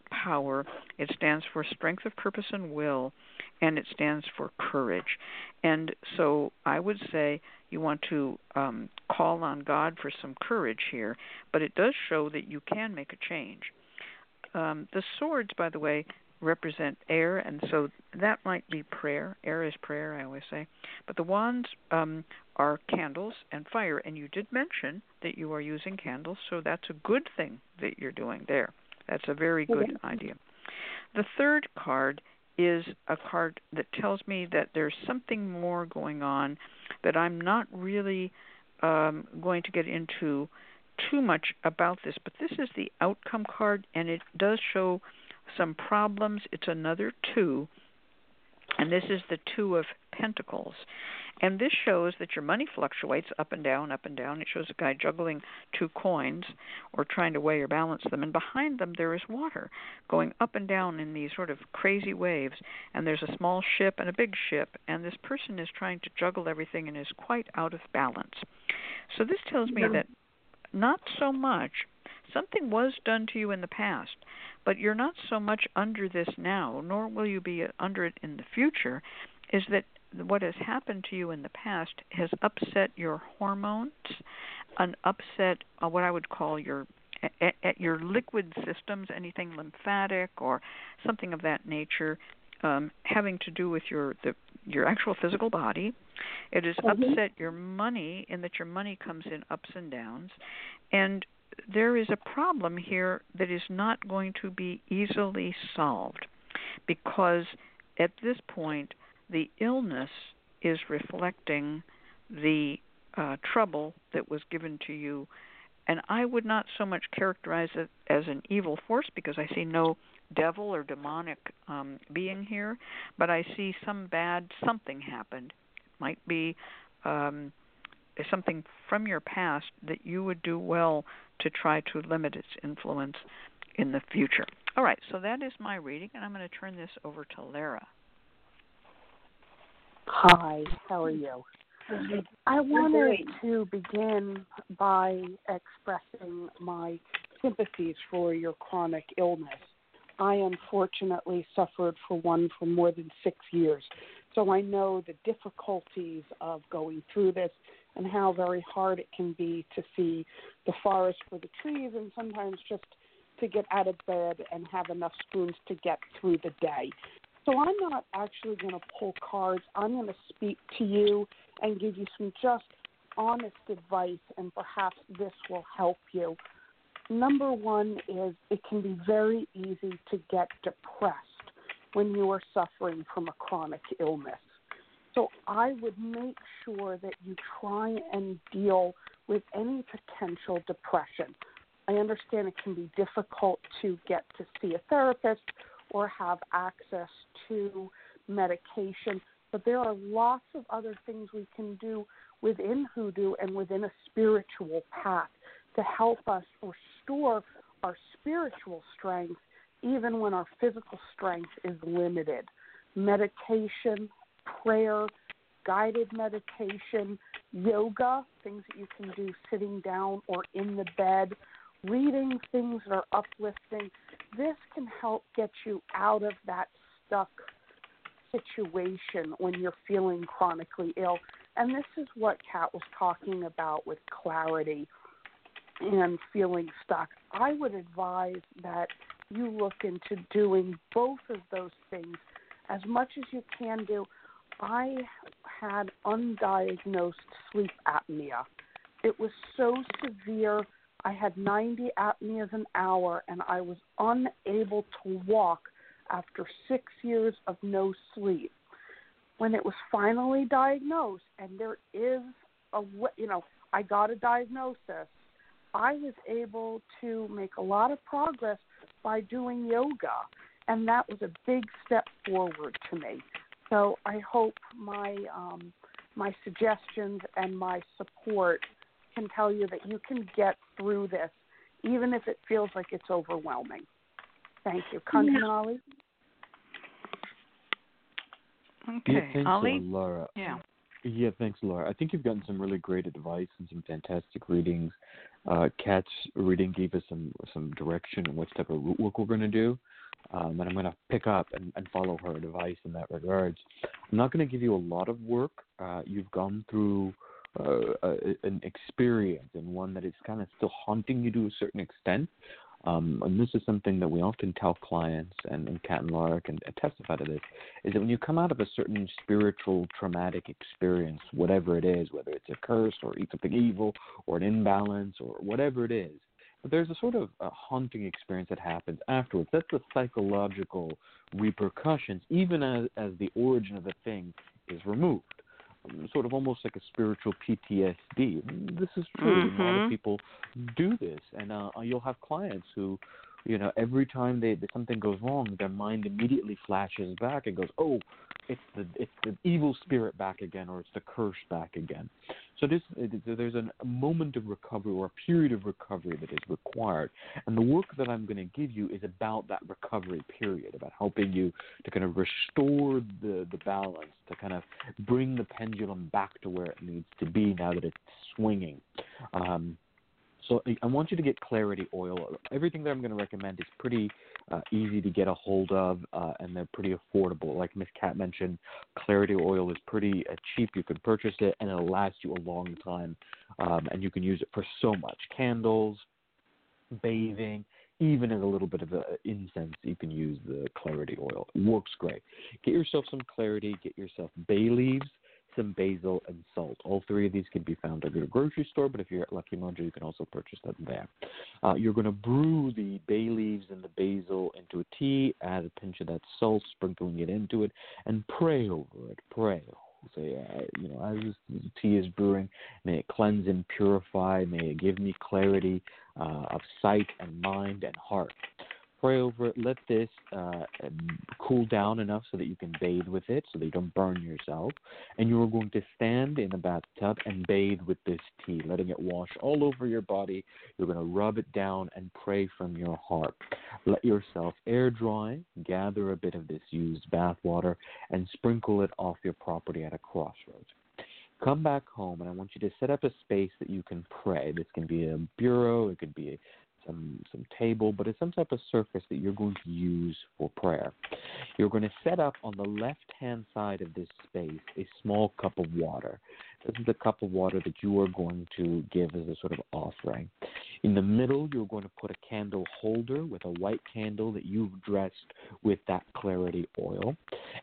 power. It stands for strength of purpose and will, and it stands for courage. And so I would say you want to um, call on God for some courage here, but it does show that you can make a change. Um, the swords, by the way, represent air, and so that might be prayer. Air is prayer, I always say. But the wands um, are candles and fire, and you did mention that you are using candles, so that's a good thing that you're doing there. That's a very good idea. The third card is a card that tells me that there's something more going on that I'm not really um, going to get into too much about this, but this is the outcome card, and it does show some problems. It's another two, and this is the two of pentacles. And this shows that your money fluctuates up and down, up and down. It shows a guy juggling two coins or trying to weigh or balance them. And behind them, there is water going up and down in these sort of crazy waves. And there's a small ship and a big ship. And this person is trying to juggle everything and is quite out of balance. So this tells me that not so much something was done to you in the past, but you're not so much under this now, nor will you be under it in the future, is that what has happened to you in the past has upset your hormones, and upset uh, what I would call your at your liquid systems, anything lymphatic or something of that nature, um, having to do with your the your actual physical body. It has mm-hmm. upset your money in that your money comes in ups and downs, and there is a problem here that is not going to be easily solved because at this point the illness is reflecting the uh, trouble that was given to you. And I would not so much characterize it as an evil force because I see no devil or demonic um, being here, but I see some bad something happened. It might be um, something from your past that you would do well to try to limit its influence in the future. All right, so that is my reading, and I'm going to turn this over to Lara. Hi, how are you? I wanted to begin by expressing my sympathies for your chronic illness. I unfortunately suffered for one for more than six years, so I know the difficulties of going through this and how very hard it can be to see the forest for the trees and sometimes just to get out of bed and have enough spoons to get through the day. So I'm not actually going to pull cards. I'm going to speak to you and give you some just honest advice, and perhaps this will help you. Number one is it can be very easy to get depressed when you are suffering from a chronic illness. So I would make sure that you try and deal with any potential depression. I understand it can be difficult to get to see a therapist or have access to medication, but there are lots of other things we can do within hoodoo and within a spiritual path to help us restore our spiritual strength even when our physical strength is limited. Meditation, prayer, guided meditation, yoga, things that you can do sitting down or in the bed, reading things that are uplifting. This can help get you out of that stuck situation when you're feeling chronically ill. And this is what Cat was talking about with clarity and feeling stuck. I would advise that you look into doing both of those things as much as you can do. I had undiagnosed sleep apnea. It was so severe. I had 90 apneas an hour, and I was unable to walk after six years of no sleep. When it was finally diagnosed, and there is a, you know, I got a diagnosis, I was able to make a lot of progress by doing yoga, and that was a big step forward to me. So I hope my um, my suggestions and my support can tell you that you can get through this, even if it feels like it's overwhelming. Thank you, ConjureMan Ali. Okay, yeah, thanks, Ali. Lara. Yeah. Yeah, thanks, Lara. I think you've gotten some really great advice and some fantastic readings. Uh, Cat's reading gave us some some direction on which type of root work we're going to do, um, and I'm going to pick up and, and follow her advice in that regards. I'm not going to give you a lot of work. Uh, you've gone through uh, a, an experience and one that is kind of still haunting you to a certain extent. Um, and this is something that we often tell clients, and, and Cat and Lara can testify to this, is that when you come out of a certain spiritual traumatic experience, whatever it is, whether it's a curse or something evil or an imbalance or whatever it is, but there's a sort of a haunting experience that happens afterwards. That's the psychological repercussions, even as, as the origin of the thing is removed sort of almost like a spiritual PTSD. This is true. Mm-hmm. A lot of people do this, and uh, you'll have clients who, you know, every time they something goes wrong, their mind immediately flashes back and goes, "Oh, it's the it's the evil spirit back again, or it's the curse back again." So this there's a moment of recovery or a period of recovery that is required, and the work that I'm going to give you is about that recovery period, about helping you to kind of restore the the balance, to kind of bring the pendulum back to where it needs to be now that it's swinging. Um, so I want you to get Clarity Oil. Everything that I'm going to recommend is pretty uh, easy to get a hold of, uh, and they're pretty affordable. Like Miss Cat mentioned, Clarity Oil is pretty uh, cheap. You can purchase it, and it'll last you a long time, um, and you can use it for so much: candles, bathing, even as a little bit of a incense. You can use the Clarity Oil. It works great. Get yourself some Clarity. Get yourself bay leaves some basil, and salt. All three of these can be found at your grocery store, but if you're at Lucky Mojo, you can also purchase them there. Uh, you're going to brew the bay leaves and the basil into a tea, add a pinch of that salt, sprinkling it into it, and pray over it. Pray. Say, uh, you know, as this tea is brewing, may it cleanse and purify. May it give me clarity uh, of sight and mind and heart pray over it. Let this uh, cool down enough so that you can bathe with it, so that you don't burn yourself. And you are going to stand in the bathtub and bathe with this tea, letting it wash all over your body. You're going to rub it down and pray from your heart. Let yourself air dry. Gather a bit of this used bath water and sprinkle it off your property at a crossroads come back home and I want you to set up a space that you can pray. This can be a bureau, it could be some some table, but it's some type of surface that you're going to use for prayer. You're going to set up on the left hand side of this space a small cup of water. This is the cup of water that you are going to give as a sort of offering. In the middle, you're going to put a candle holder with a white candle that you've dressed with that clarity oil.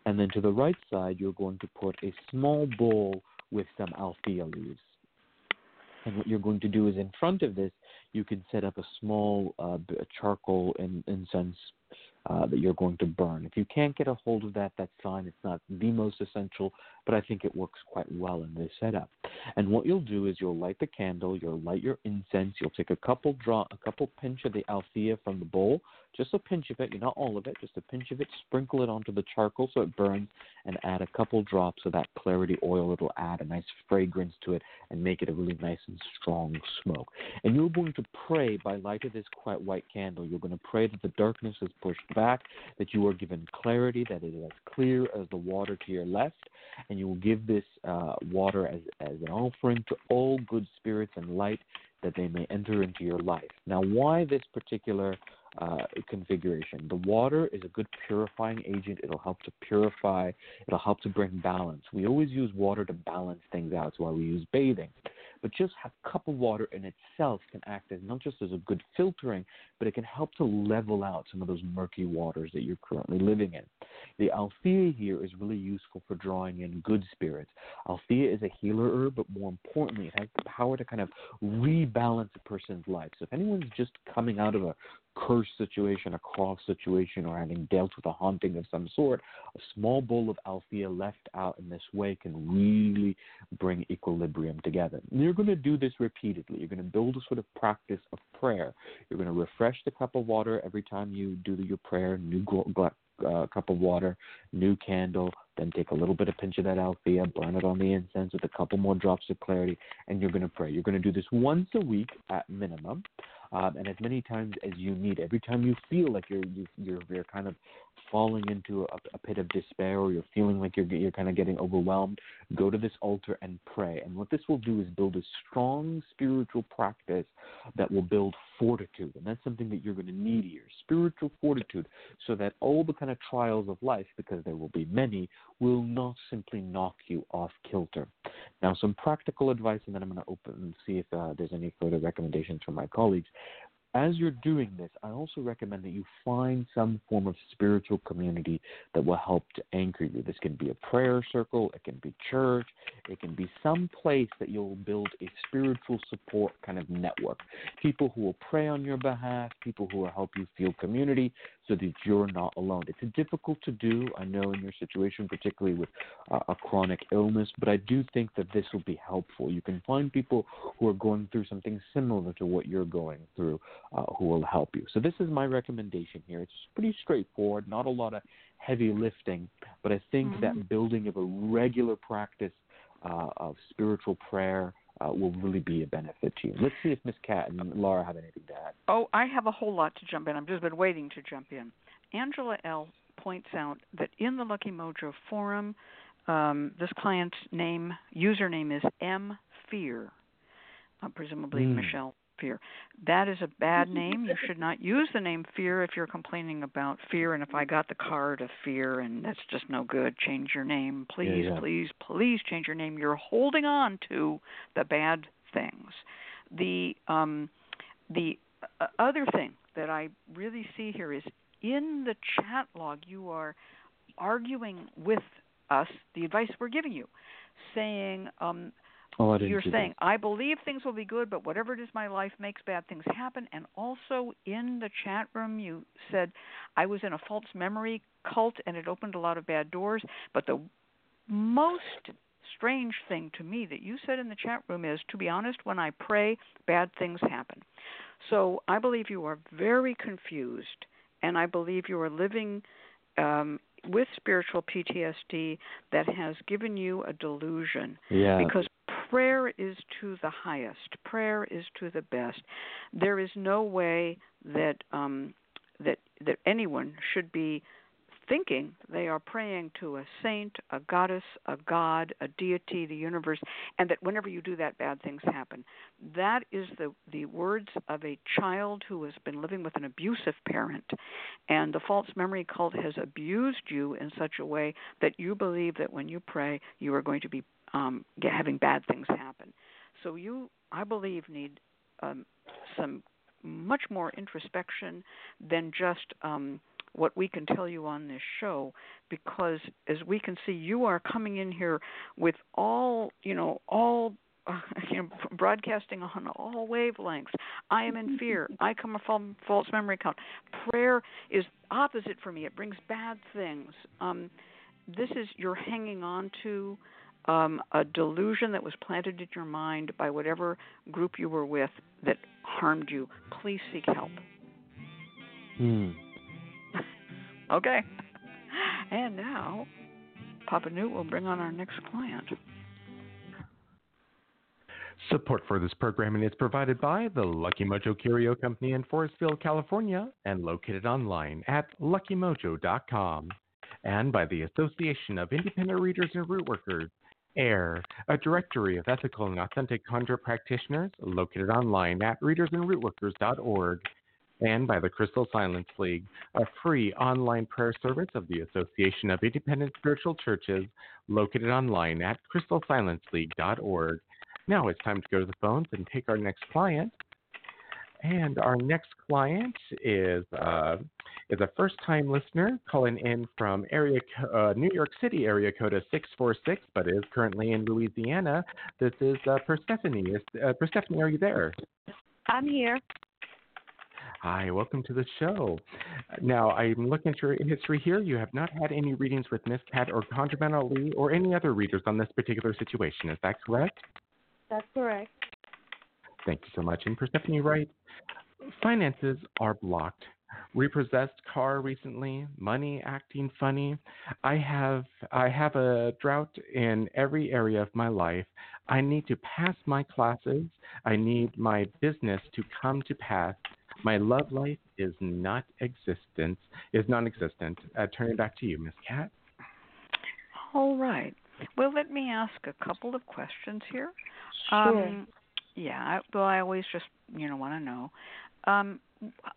And then to the right side, you're going to put a small bowl with some althea leaves. And what you're going to do is in front of this, you can set up a small uh, charcoal and incense uh, that you're going to burn. If you can't get a hold of that, that's fine. It's not the most essential, but I think it works quite well in this setup. And what you'll do is you'll light the candle, you'll light your incense, you'll take a couple draw, a couple pinch of the althea from the bowl, just a pinch of it, not all of it, just a pinch of it. Sprinkle it onto the charcoal so it burns, and add a couple drops of that clarity oil. It'll add a nice fragrance to it and make it a really nice and strong smoke. And you're going to pray by light of this quite white candle. You're going to pray that the darkness is pushed back, that you are given clarity, that it is as clear as the water to your left, and you will give this uh, water as, as an offering to all good spirits and light that they may enter into your life. Now, why this particular uh, configuration? The water is a good purifying agent. It'll help to purify, it'll help to bring balance. We always use water to balance things out. That's why we use bathing. But just a cup of water in itself can act as not just as a good filtering, but it can help to level out some of those murky waters that you're currently living in. The Althea here is really useful for drawing in good spirits. Althea is a healer herb, but more importantly, it has the power to kind of rebalance a person's life. So if anyone's just coming out of a cursed situation, a cross situation, or having dealt with a haunting of some sort, a small bowl of Althea left out in this way can really bring equilibrium together. And you're going to do this repeatedly. You're going to build a sort of practice of prayer. You're going to refresh the cup of water every time you do your prayer, new uh, cup of water, new candle, then take a little bit of pinch of that Althea, burn it on the incense with a couple more drops of clarity, and you're going to pray. You're going to do this once a week at minimum um, and as many times as you need. Every time you feel like you're you, you're you're kind of falling into a, a pit of despair or you're feeling like you're you're kind of getting overwhelmed, go to this altar and pray. And what this will do is build a strong spiritual practice that will build fortitude, and that's something that you're going to need here, spiritual fortitude, so that all the kind of trials of life, because there will be many, will not simply knock you off kilter. Now, some practical advice, and then I'm going to open and see if uh, there's any further recommendations from my colleagues as you're doing this, I also recommend that you find some form of spiritual community that will help to anchor you. This can be a prayer circle, it can be church, it can be some place that you'll build a spiritual support kind of network. People who will pray on your behalf, people who will help you feel community so that you're not alone. It's difficult to do, I know, in your situation, particularly with uh, a chronic illness, but I do think that this will be helpful. You can find people who are going through something similar to what you're going through uh, who will help you. So, this is my recommendation here. It's pretty straightforward, not a lot of heavy lifting, but I think mm-hmm. that building of a regular practice uh, of spiritual prayer uh, will really be a benefit to you. Let's see if Miss Cat and Lara have anything to add. Oh, I have a whole lot to jump in. I've just been waiting to jump in. Angela L. points out that in the Lucky Mojo forum, um, this client's name username is M Fear, uh, presumably mm. Michelle fear. That is a bad name. You should not use the name fear if you're complaining about fear. And if I got the card of fear and that's just no good, change your name. Please, yeah, yeah. please, please change your name. You're holding on to the bad things. The um, the uh, other thing that I really see here is in the chat log you are arguing with us the advice we're giving you, saying um, Oh, You're saying, that. I believe things will be good, but whatever it is my life makes bad things happen. And also in the chat room, you said, I was in a false memory cult and it opened a lot of bad doors. But the most strange thing to me that you said in the chat room is, to be honest, when I pray, bad things happen. So I believe you are very confused, and I believe you are living um, with spiritual PTSD that has given you a delusion. Yeah. Because prayer is to the highest. Prayer is to the best. There is no way that um, that that anyone should be thinking they are praying to a saint, a goddess, a god, a deity, the universe, and that whenever you do that, bad things happen. That is the, the words of a child who has been living with an abusive parent, and the false memory cult has abused you in such a way that you believe that when you pray, you are going to be um, get, having bad things happen. So you, I believe, need um, some much more introspection than just um, what we can tell you on this show because as we can see you are coming in here with all you know all uh, you know broadcasting on all wavelengths. I am in fear. I come from false memory count prayer is opposite for me. It brings bad things. Um this is you're hanging on to um, a delusion that was planted in your mind by whatever group you were with that harmed you, please seek help. Hmm. Okay. And now, Papa Newt will bring on our next client. Support for this programming is provided by the Lucky Mojo Curio Company in Forestville, California, and located online at luckymojo.com, and by the Association of Independent Readers and Rootworkers, AIRR, a directory of ethical and authentic conjure practitioners, located online at readersandrootworkers.org and by the Crystal Silence League, a free online prayer service of the Association of Independent Spiritual Churches, located online at crystalsilenceleague.org. Now it's time to go to the phones and take our next client. And our next client is uh, is a first time listener calling in from area uh, New York City area code 646, but is currently in Louisiana. This is uh, Persephone. Is, uh, Persephone, are you there? I'm here. Hi, welcome to the show. Now, I'm looking at your history here. You have not had any readings with Miss Cat or ConjureMan Ali or any other readers on this particular situation. Is that correct? That's correct. Thank you so much. And Persephone, right? Finances are blocked. Repossessed car recently, money acting funny. I have I have a drought in every area of my life. I need to pass my classes. I need my business to come to pass. My love life is not existence is non-existent. Uh, turn it back to you, Miss Cat. All right. Well, let me ask a couple of questions here. Sure. Um, yeah. I, well, I always just you know want to know. Um,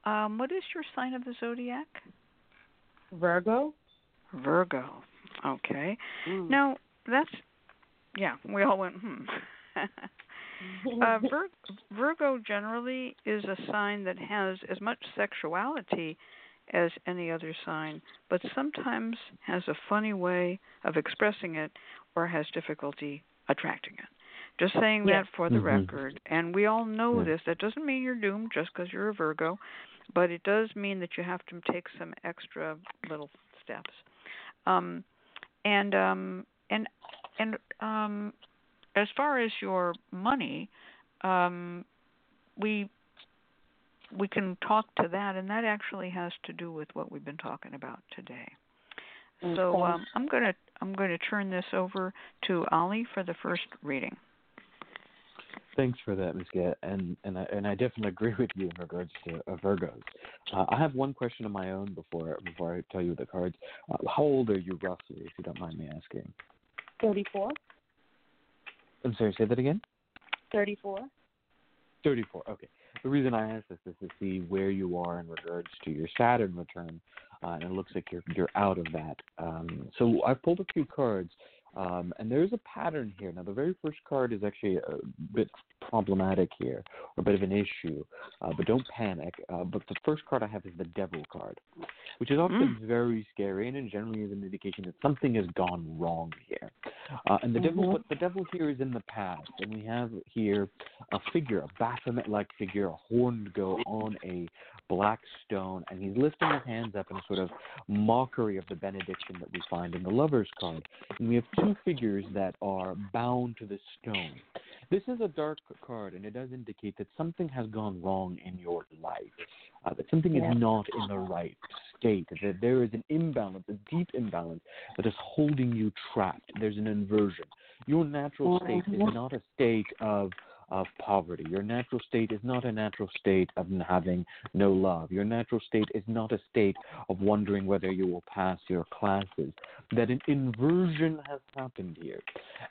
um, what is your sign of the zodiac? Virgo. Virgo. Okay. Mm. Now that's yeah. We all went hmm. uh, Vir- Virgo generally is a sign that has as much sexuality as any other sign, but sometimes has a funny way of expressing it or has difficulty attracting it. Just saying Yes. that for the Mhm. record. And we all know Yeah. this. That doesn't mean you're doomed just because you're a Virgo, but it does mean that you have to take some extra little steps. Um, and um, and and um, as far as your money, um, we we can talk to that, and that actually has to do with what we've been talking about today. So um, I'm gonna I'm going to turn this over to Ali for the first reading. Thanks for that, Ms. Cat, and and I, and I definitely agree with you in regards to uh, Virgos. Uh, I have one question of my own before before I tell you the cards. Uh, how old are you roughly, if you don't mind me asking? 34. I'm sorry, say that again. 34. 34. Okay. The reason I ask this is to see where you are in regards to your Saturn return, uh, and it looks like you're you're out of that. Um, so I've pulled a few cards, um, and there's a pattern here. Now, the very first card is actually a bit problematic here, or a bit of an issue, uh, but don't panic. Uh, but the first card I have is the Devil card, which is often very scary and generally is an indication that something has gone wrong here. Uh, and the devil, Mhm. but the devil here is in the past, and we have here a figure, a Baphomet-like figure, a horned goat on a black stone, and he's lifting his hands up in a sort of mockery of the benediction that we find in the Lover's card. And we have two figures that are bound to the stone. This is a dark card, and it does indicate that something has gone wrong in your life, uh, that something Yeah. is not in the right state, that there is an imbalance, a deep imbalance that is holding you trapped. There's an inversion. Your natural state is Mhm. not a state of of poverty. Your natural state is not a natural state of having no love. Your natural state is not a state of wondering whether you will pass your classes. That an inversion has happened here.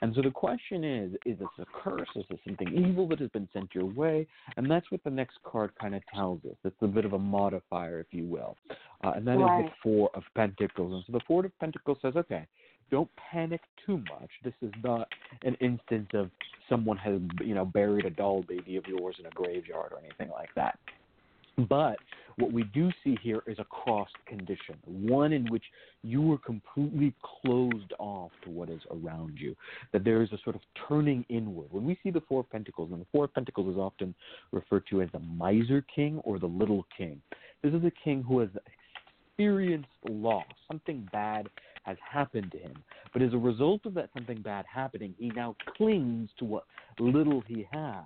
And so the question is is this a curse? Is this something evil that has been sent your way? And that's what the next card kind of tells us. It's a bit of a modifier, if you will. Uh, and that is Right. the Four of Pentacles. And so the Four of Pentacles says, okay, don't panic too much. This is not an instance of someone has, you know, buried a doll baby of yours in a graveyard or anything like that. But what we do see here is a crossed condition, one in which you are completely closed off to what is around you, that there is a sort of turning inward. When we see the Four of Pentacles, and the Four of Pentacles is often referred to as the miser king or the little king, this is a king who has experienced loss. Something bad has happened to him. But as a result of that something bad happening, he now clings to what little he has,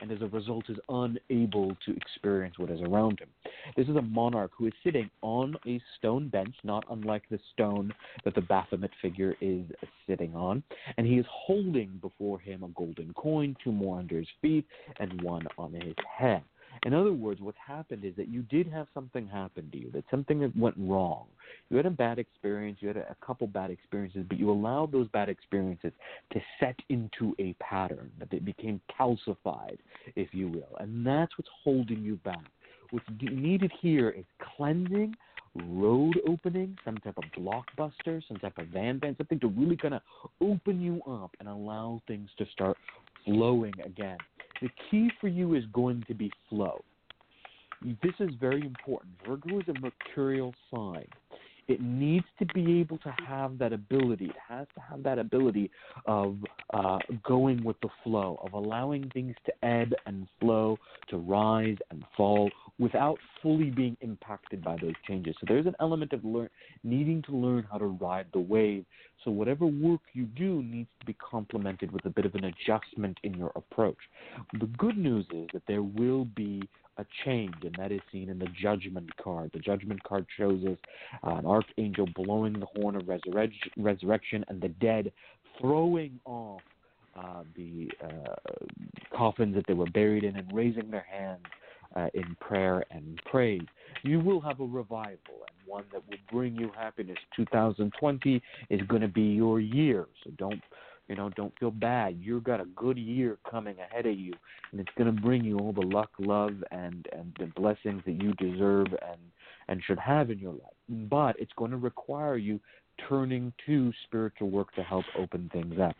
and as a result is unable to experience what is around him. This is a monarch who is sitting on a stone bench, not unlike the stone that the Baphomet figure is sitting on, and he is holding before him a golden coin, two more under his feet, and one on his head. In other words, what's happened is that you did have something happen to you, that something went wrong. You had a bad experience, you had a, a couple bad experiences, but you allowed those bad experiences to set into a pattern, that they became calcified, if you will. And that's what's holding you back. What's needed here is cleansing, road opening, some type of blockbuster, some type of van ban, something to really kind of open you up and allow things to start flowing again. The key for you is going to be flow. This is very important. Virgo is a mercurial sign. It needs to be able to have that ability. It has to have that ability of uh, going with the flow, of allowing things to ebb and flow, to rise and fall without fully being impacted by those changes. So there's an element of learn, needing to learn how to ride the wave. So whatever work you do needs to be complemented with a bit of an adjustment in your approach. The good news is that there will be a change, and that is seen in the Judgment card. The Judgment card shows us uh, an archangel blowing the horn of resurrec- resurrection and the dead throwing off uh, the uh, coffins that they were buried in and raising their hands uh, in prayer and praise. You will have a revival and one that will bring you happiness. 2020 is going to be your year, so don't you know, don't feel bad. You've got a good year coming ahead of you, and it's going to bring you all the luck, love, and and the blessings that you deserve and and should have in your life. But it's going to require you turning to spiritual work to help open things up.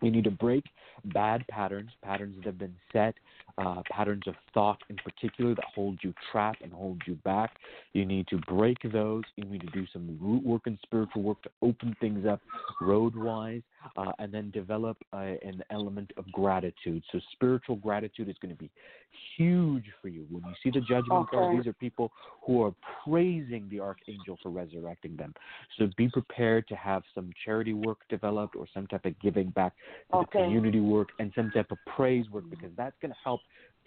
You need to break bad patterns, patterns that have been set, uh, patterns of thought in particular that hold you trapped and hold you back. You need to break those. You need to do some root work and spiritual work to open things up road wise, uh, and then develop uh, an element of gratitude. So, spiritual gratitude is going to be huge for you. When you see the judgment okay. card, these are people who are praising the archangel for resurrecting them. So, be prepared to have some charity work developed or some type of giving back to okay. the community work and some type of praise work because that's going to help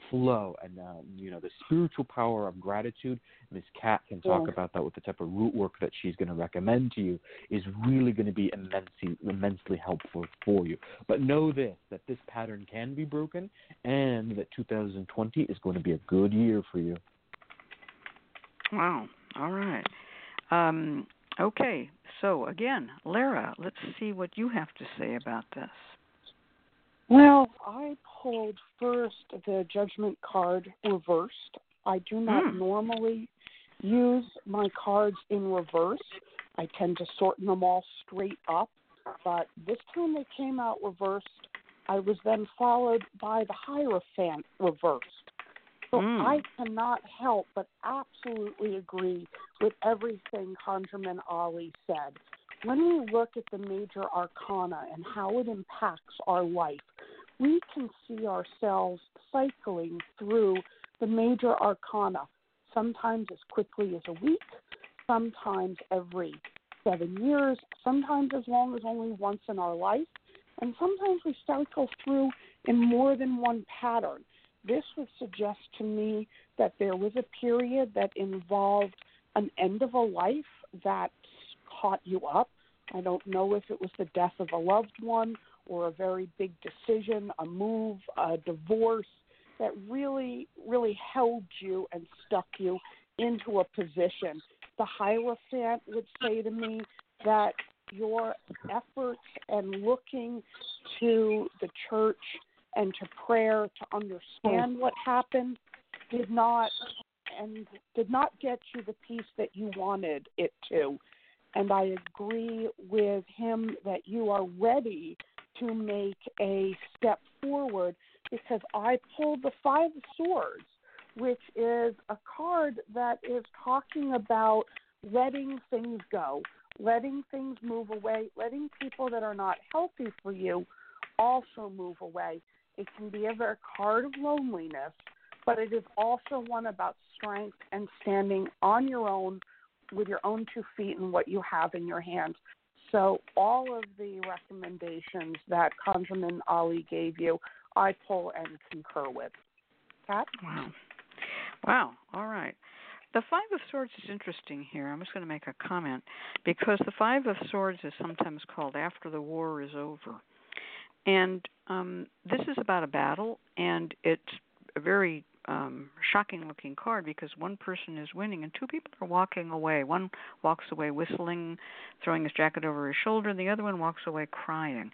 flow and um, you know the spiritual power of gratitude. Miss Cat can talk yeah. about that with the type of root work that she's going to recommend to you is really going to be immensely immensely helpful for you. But know this that this pattern can be broken and that 2020 is going to be a good year for you. Wow. All right. Um, okay. So again, Lara, let's see what you have to say about this. Well, I pulled first the judgment card reversed. I do not Mm. normally use my cards in reverse. I tend to sort them all straight up, but this time they came out reversed. I was then followed by the Hierophant reversed. So Mm. I cannot help but absolutely agree with everything ConjureMan Ali said. When we look at the major arcana and how it impacts our life, we can see ourselves cycling through the major arcana, sometimes as quickly as a week, sometimes every seven years, sometimes as long as only once in our life, and sometimes we cycle through in more than one pattern. This would suggest to me that there was a period that involved an end of a life that caught you up. I don't know if it was the death of a loved one or a very big decision, a move, a divorce that really, really held you and stuck you into a position. The Hierophant would say to me that your efforts and looking to the church and to prayer to understand what happened did not and did not get you the peace that you wanted it to. And I agree with him that you are ready to make a step forward because I pulled the Five Swords, which is a card that is talking about letting things go, letting things move away, letting people that are not healthy for you also move away. It can be a very card of loneliness, but it is also one about strength and standing on your own with your own two feet and what you have in your hand. So all of the recommendations that ConjureMan Ali gave you, I pull and concur with. Cat? Wow. Wow. All right. The Five of Swords is interesting here. I'm just going to make a comment because the Five of Swords is sometimes called after the war is over. And um, this is about a battle, and it's a very um, shocking looking card because one person is winning and two people are walking away. One walks away whistling, throwing his jacket over his shoulder, and the other one walks away crying.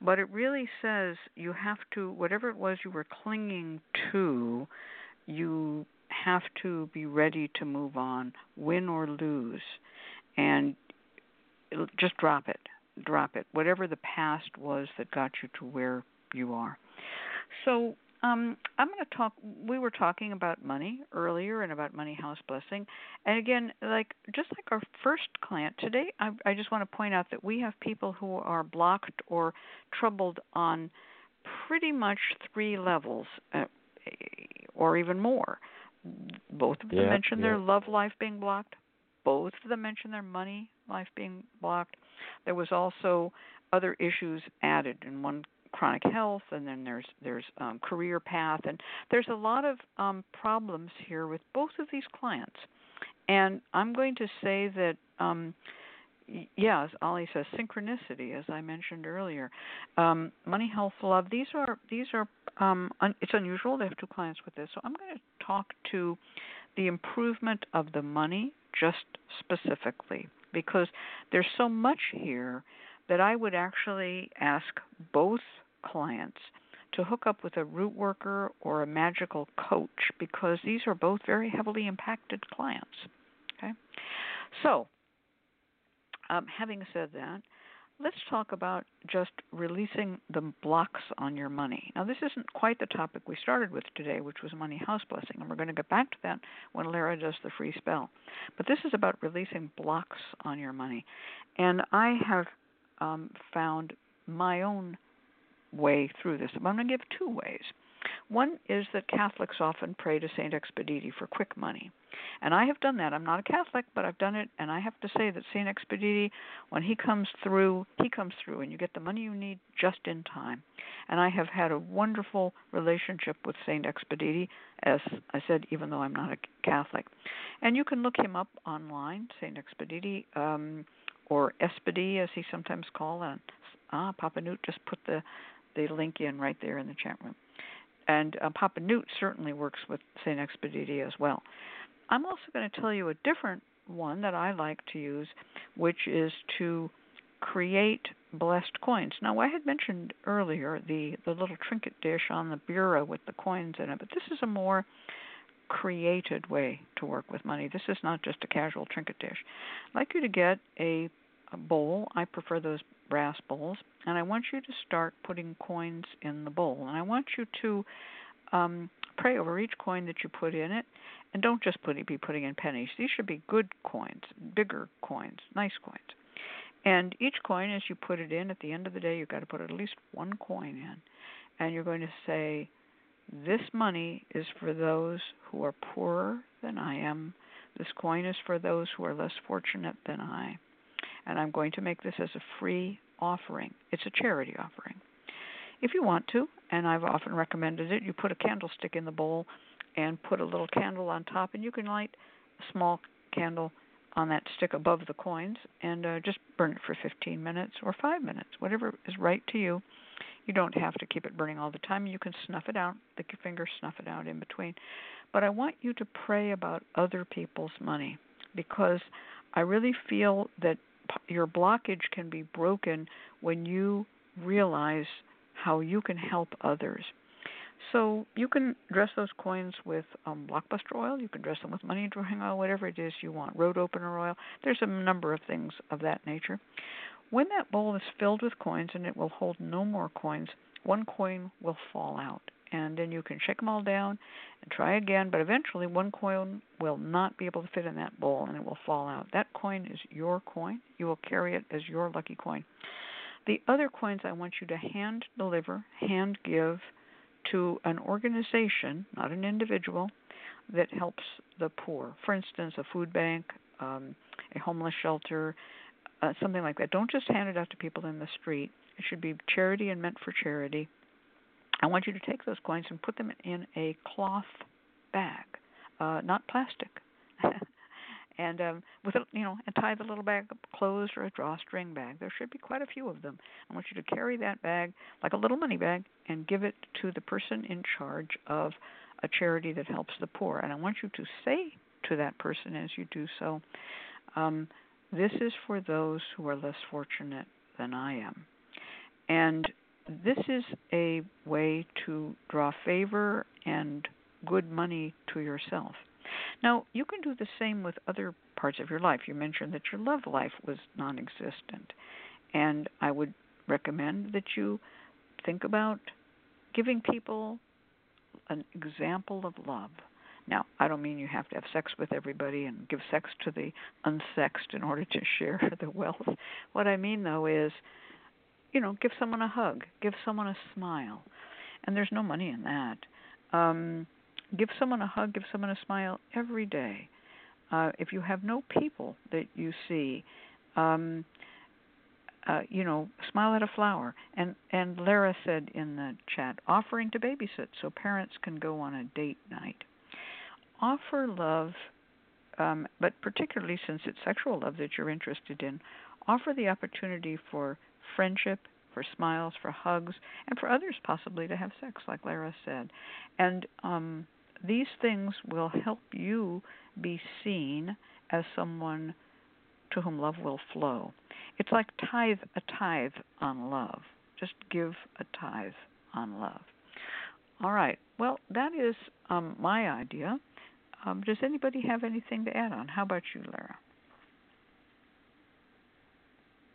But it really says you have to, whatever it was you were clinging to, you have to be ready to move on, win or lose, and just drop it. Drop it. Whatever the past was that got you to where you are. So um, I'm going to talk. We were talking about money earlier and about money house blessing, and again, like just like our first client today, I, I just want to point out that we have people who are blocked or troubled on pretty much three levels, uh, or even more. Both of them Yeah, mentioned their love life being blocked. Both of them mentioned their money life being blocked. There was also other issues added in one chronic health and then there's there's um, career path and there's a lot of um, problems here with both of these clients. And i'm going to say that um, y- yeah as ali says synchronicity as i mentioned earlier. Um, money health love these are these are um, un- it's unusual to have two clients with this so i'm going to talk to the improvement of the money just specifically because there's so much here that I would actually ask both clients to hook up with a root worker or a magical coach because these are both very heavily impacted clients. Okay? So, um, having said that, let's talk about just releasing the blocks on your money. Now, this isn't quite the topic we started with today, which was money house blessing, and we're going to get back to that when Lara does the free spell. But this is about releasing blocks on your money. And I have um, found my own way through this. I'm going to give two ways. One is that Catholics often pray to Saint Expedite for quick money. And I have done that. I'm not a Catholic, but I've done it and I have to say that Saint Expedite when he comes through, he comes through and you get the money you need just in time. And I have had a wonderful relationship with Saint Expedite as I said even though I'm not a Catholic. And you can look him up online, Saint Expedite um or Espedy as he sometimes called ah Papa Newt just put the the link in right there in the chat room. And uh, Papa Newt certainly works with St. Expedite as well. I'm also going to tell you a different one that I like to use, which is to create blessed coins. Now, I had mentioned earlier the, the little trinket dish on the bureau with the coins in it, but this is a more created way to work with money. This is not just a casual trinket dish. I'd like you to get a, a bowl. I prefer those brass bowls, and I want you to start putting coins in the bowl. And I want you to um, pray over each coin that you put in it, and don't just put be putting in pennies. These should be good coins, bigger coins, nice coins. And each coin, as you put it in, at the end of the day, you've got to put at least one coin in, and you're going to say, "This money is for those who are poorer than I am. This coin is for those who are less fortunate than I." and I'm going to make this as a free offering. It's a charity offering. If you want to, and I've often recommended it, you put a candlestick in the bowl and put a little candle on top, and you can light a small candle on that stick above the coins and uh, just burn it for 15 minutes or 5 minutes, whatever is right to you. You don't have to keep it burning all the time. You can snuff it out, lick your finger, snuff it out in between. But I want you to pray about other people's money because I really feel that your blockage can be broken when you realize how you can help others. So you can dress those coins with um, blockbuster oil. You can dress them with money drawing oil, whatever it is you want. Road opener oil. There's a number of things of that nature. When that bowl is filled with coins and it will hold no more coins, one coin will fall out. And then you can shake them all down and try again, but eventually one coin will not be able to fit in that bowl and it will fall out. That coin is your coin. You will carry it as your lucky coin. The other coins I want you to hand deliver, hand give to an organization, not an individual, that helps the poor. For instance, a food bank, um, a homeless shelter, uh, something like that. Don't just hand it out to people in the street. It should be charity and meant for charity. I want you to take those coins and put them in a cloth bag, uh, not plastic. and um, with a, you know, and tie the little bag closed or a drawstring bag. There should be quite a few of them. I want you to carry that bag like a little money bag and give it to the person in charge of a charity that helps the poor. And I want you to say to that person as you do so, um, "This is for those who are less fortunate than I am." And this is a way to draw favor and good money to yourself. Now, you can do the same with other parts of your life. You mentioned that your love life was non existent. And I would recommend that you think about giving people an example of love. Now, I don't mean you have to have sex with everybody and give sex to the unsexed in order to share the wealth. What I mean, though, is, you know, give someone a hug, give someone a smile, and there's no money in that. Um, give someone a hug, give someone a smile every day. Uh, if you have no people that you see, um, uh, you know, smile at a flower. And and Lara said in the chat, offering to babysit so parents can go on a date night. Offer love, um, but particularly since it's sexual love that you're interested in, offer the opportunity for friendship, for smiles, for hugs, and for others possibly to have sex, like Lara said. And um, these things will help you be seen as someone to whom love will flow. It's like tithe a tithe on love. Just give a tithe on love. All right. Well, that is um, my idea. Um, does anybody have anything to add on? How about you, Lara?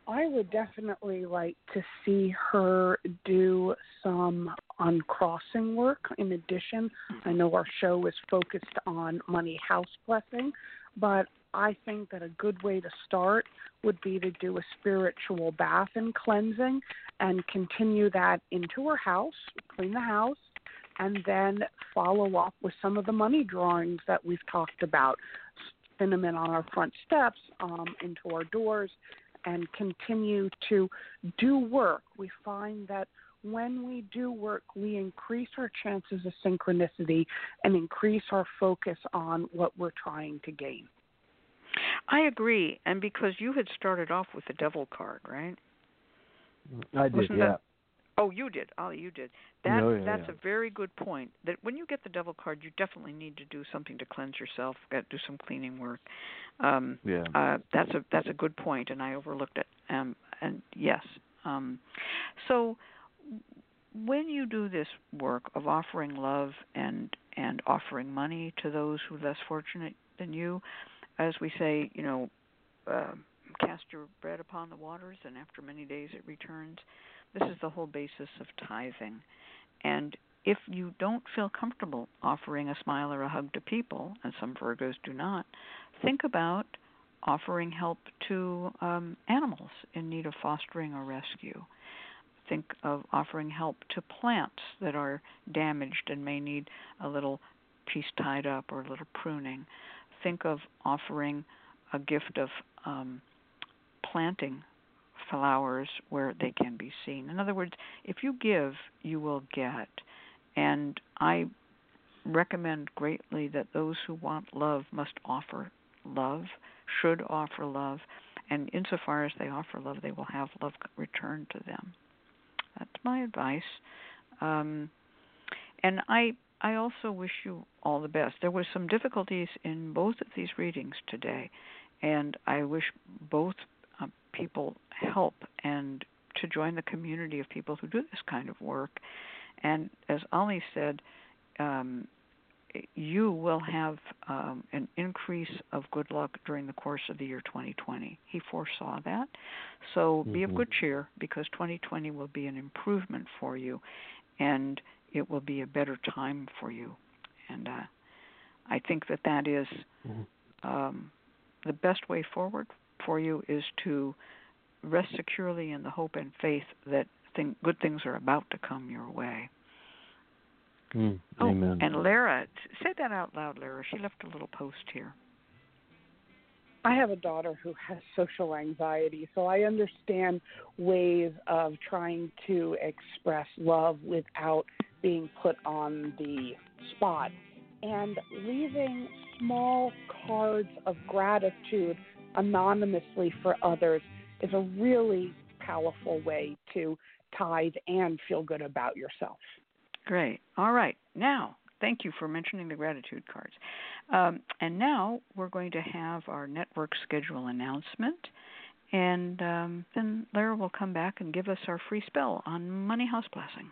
I would definitely like to see her do some uncrossing work in addition. I know our show is focused on money house blessing, but I think that a good way to start would be to do a spiritual bath and cleansing and continue that into her house, clean the house, and then follow up with some of the money drawings that we've talked about. In on our front steps, um, into our doors, and continue to do work. We find that when we do work, we increase our chances of synchronicity and increase our focus on what we're trying to gain. I agree, and because you had started off with the devil card, right? I did, Wasn't yeah. that- Oh, you did. Oh, you did. That Oh, yeah, that's yeah. a very good point. That when you get the devil card, you definitely need to do something to cleanse yourself. Got to do some cleaning work. Um, Yeah. uh, that's a that's a good point, and I overlooked it. Um, and yes. Um, so when you do this work of offering love and and offering money to those who are less fortunate than you, as we say, you know, uh, cast your bread upon the waters, and after many days it returns. This is the whole basis of tithing. And if you don't feel comfortable offering a smile or a hug to people, and some Virgos do not, think about offering help to um, animals in need of fostering or rescue. Think of offering help to plants that are damaged and may need a little piece tied up or a little pruning. Think of offering a gift of um, planting flowers where they can be seen. In other words, if you give, you will get. And I recommend greatly that those who want love must offer love, should offer love, and insofar as they offer love, they will have love returned to them. That's my advice. Um, and I I also wish you all the best. There were some difficulties in both of these readings today, and I wish both uh, people help and to join the community of people who do this kind of work. And as Ali said, um, you will have um, an increase of good luck during the course of the year 2020. He foresaw that. So be of Mhm. good cheer because 2020 will be an improvement for you and it will be a better time for you. And uh, I think that that is Mhm. um, the best way forward for you is to rest securely in the hope and faith that thing, good things are about to come your way. Mm, Oh, Amen. and Lara, say that out loud, Lara. She left a little post here. I have a daughter who has social anxiety, so I understand ways of trying to express love without being put on the spot. And leaving small cards of gratitude anonymously for others is a really powerful way to tithe and feel good about yourself. Great. All right. Now, thank you for mentioning the gratitude cards. Um, and now we're going to have our network schedule announcement. And um, then Lara will come back and give us our free spell on Money House Blessing.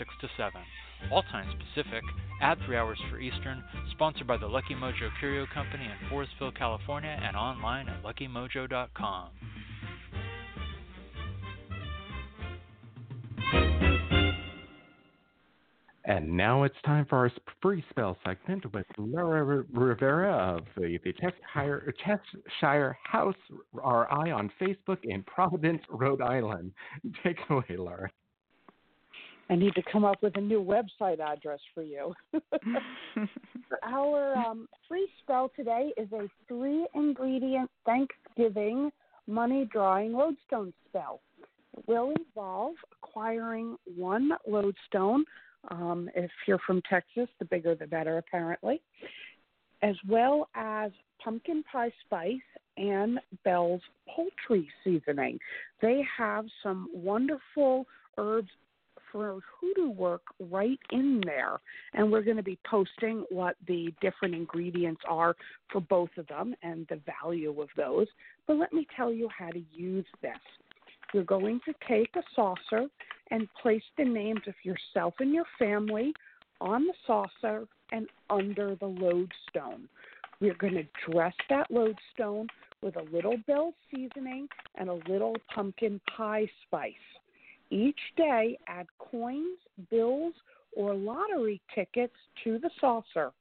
6 to 7. All times Pacific, add 3 hours for Eastern, sponsored by the Lucky Mojo Curio Company in Forestville, California, and online at luckymojo.com. And now it's time for our free spell segment with Lara Rivera of the, Cheshire House RI on Facebook in Providence, Rhode Island. Take it away, Lara. I need to come up with a new website address for you. Our um, free spell today is a three ingredient Thanksgiving money drawing lodestone spell. It will involve acquiring one lodestone um, if you're from Texas, the bigger the better, apparently, as well as pumpkin pie spice and Bell's poultry seasoning. They have some wonderful herbs for hoodoo work right in there. And we're going to be posting what the different ingredients are for both of them and the value of those. But let me tell you how to use this. You're going to take a saucer and place the names of yourself and your family on the saucer and under the lodestone. We're going to dress that lodestone with a little bell seasoning and a little pumpkin pie spice. Each day, add coins, bills, or lottery tickets to the saucer.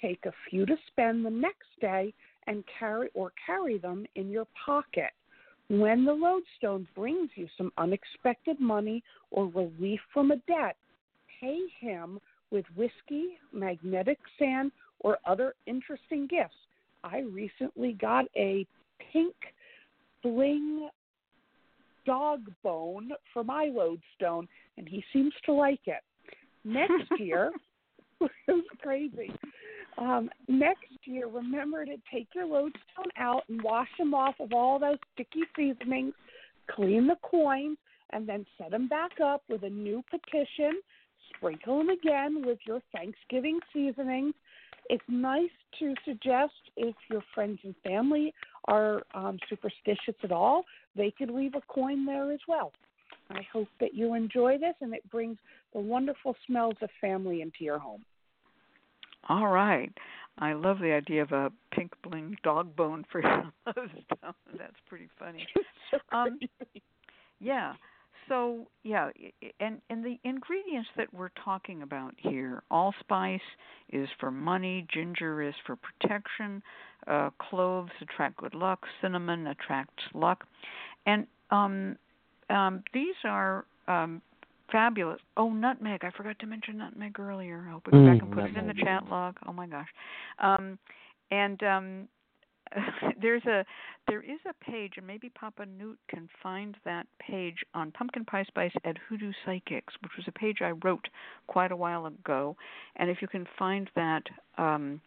Take a few to spend the next day and carry or carry them in your pocket. When the lodestone brings you some unexpected money or relief from a debt, pay him with whiskey, magnetic sand, or other interesting gifts. I recently got a pink bling dog bone for my lodestone, and he seems to like it. Next year, it was crazy. Um, next year, remember to take your lodestone out and wash them off of all those sticky seasonings, clean the coins, and then set them back up with a new petition. Sprinkle them again with your Thanksgiving seasonings. It's nice to suggest if your friends and family are um, superstitious at all, they could leave a coin there as well. I hope that you enjoy this and it brings the wonderful smells of family into your home. All right. I love the idea of a pink bling dog bone for your That's pretty funny. um, yeah. So yeah, and and the ingredients that we're talking about here, allspice is for money, ginger is for protection, uh, cloves attract good luck, cinnamon attracts luck, and um, um, these are um, Fabulous. Oh, nutmeg. I forgot to mention nutmeg earlier. I hope we mm, back and put nutmeg. it in the chat log. Oh my gosh. Um, and um, there's a there is a page, and maybe Papa Newt can find that page on Pumpkin Pie Spice at Hoodoo Psychics, which was a page I wrote quite a while ago. And if you can find that um,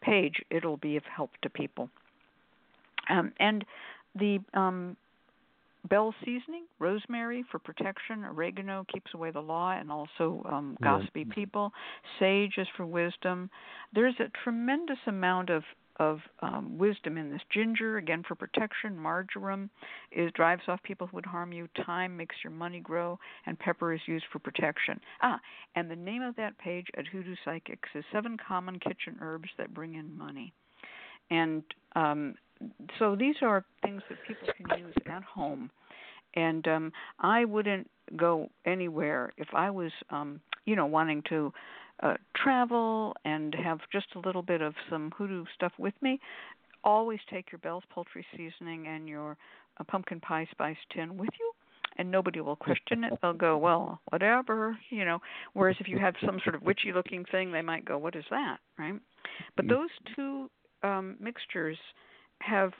page, it'll be of help to people. Um, and the um, Bell seasoning, rosemary for protection, oregano keeps away the law and also um, gossipy people. Sage is for wisdom. There's a tremendous amount of of um, wisdom in this. Ginger, again for protection. Marjoram is drives off people who would harm you. Thyme makes your money grow, and pepper is used for protection. Ah, and the name of that page at Hoodoo Psychics is Seven Common Kitchen Herbs That Bring in Money. And um, so these are things that people can use at home and um i wouldn't go anywhere if i was um you know wanting to uh travel and have just a little bit of some hoodoo stuff with me always take your bell's poultry seasoning and your uh, pumpkin pie spice tin with you and nobody will question it. They'll go well whatever you know whereas if you have some sort of witchy looking thing they might go what is that? Right? But mm. those two um mixtures have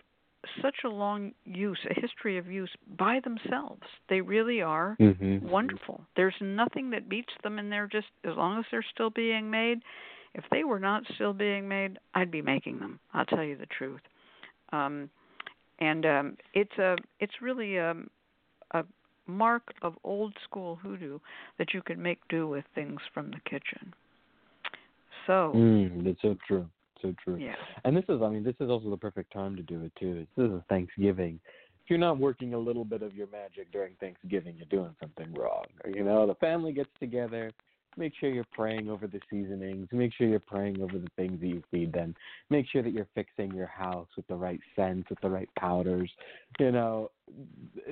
such a long use, a history of use by themselves. They really are mm-hmm. wonderful. There's nothing that beats them, and they're just as long as they're still being made. If they were not still being made, I'd be making them. I'll tell you the truth. Um, and um, it's a it's really a, um, a mark of old school hoodoo that you can make do with things from the kitchen. So Mm, that's so true. So true. yeah, And this is, I mean, this is also the perfect time to do it too. This is Thanksgiving. If you're not working a little bit of your magic during Thanksgiving, you're doing something wrong. You know, the family gets together. Make sure you're praying over the seasonings. Make sure you're praying over the things that you feed them. Make sure that you're fixing your house with the right scents, with the right powders. You know,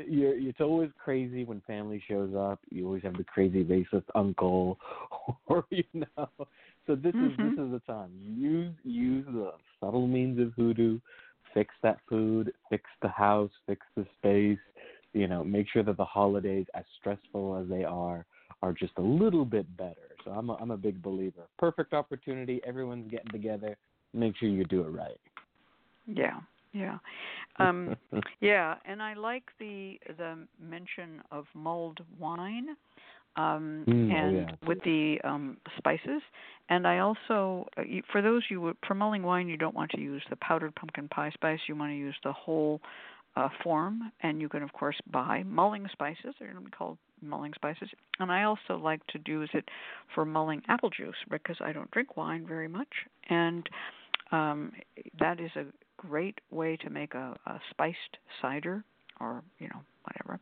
you're, it's always crazy when family shows up. You always have the crazy racist uncle, or you know. So this is Mhm. this is the time. Use use the subtle means of hoodoo. Fix that food. Fix the house. Fix the space. You know, make sure that the holidays, as stressful as they are, are just a little bit better. So I'm a, I'm a big believer. Perfect opportunity. Everyone's getting together. Make sure you do it right. yeah, yeah. Um, Yeah, and I like the the mention of mulled wine, um, Mm, oh, and yeah. with the um, spices. And I also, uh, for those you for mulling wine, you don't want to use the powdered pumpkin pie spice. You want to use the whole uh, form, and you can of course buy mulling spices. They're going to be called mulling spices. And I also like to use it for mulling apple juice because I don't drink wine very much, and um, that is a great way to make a, a spiced cider or you know whatever.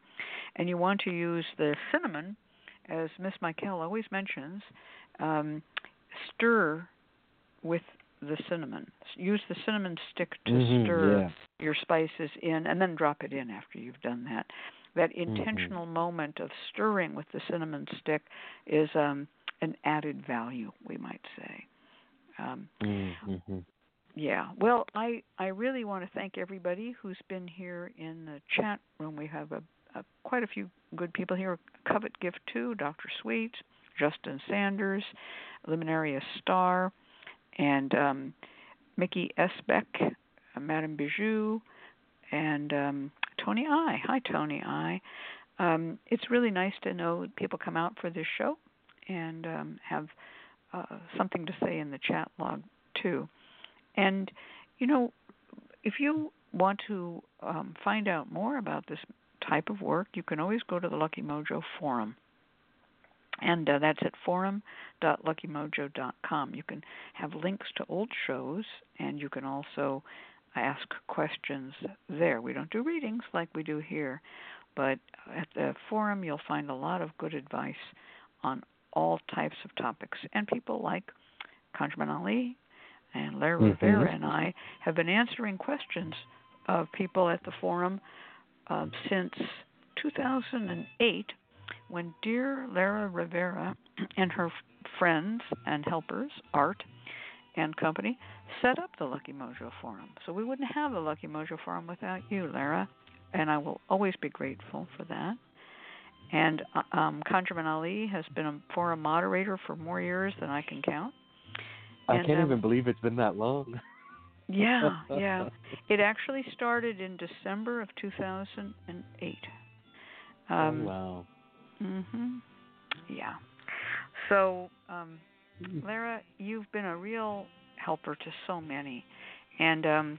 And you want to use the cinnamon, as Miss Michael always mentions. Um, stir with the cinnamon. Use the cinnamon stick to Mhm, stir yeah. your spices in, and then drop it in after you've done that. That Mm-hmm. intentional moment of stirring with the cinnamon stick is um, an added value, we might say. Um, Mm-hmm. yeah. Well, I I really want to thank everybody who's been here in the chat room. We have a, a quite a few good people here. Covet Gift Two, Dr. Sweet, Justin Sanders, Luminaria Star, and um, Mickey S. Beck, uh, Madame Bijou, and um, Tony I. Hi, Tony I. Um, it's really nice to know people come out for this show and um, have uh, something to say in the chat log too. And you know, if you want to um, find out more about this type of work, you can always go to the Lucky Mojo forum, and uh, that's at forum.luckymojo.com. You can have links to old shows, and you can also ask questions there. We don't do readings like we do here, but at the forum you'll find a lot of good advice on all types of topics, and people like ConjureMan Ali and Lara Mhm. Rivera and I have been answering questions of people at the forum um, since 2008 when dear Lara Rivera and her friends and helpers, Art and company, set up the Lucky Mojo Forum. So we wouldn't have the Lucky Mojo Forum without you, Lara, and I will always be grateful for that. And uh, um, ConjureMan Ali has been a forum moderator for more years than I can count. I And, can't um, even believe it's been that long. Yeah, yeah. It actually started in December of 2008. Um, oh, wow. Mhm. Yeah. So, um, Lara, you've been a real helper to so many, and um,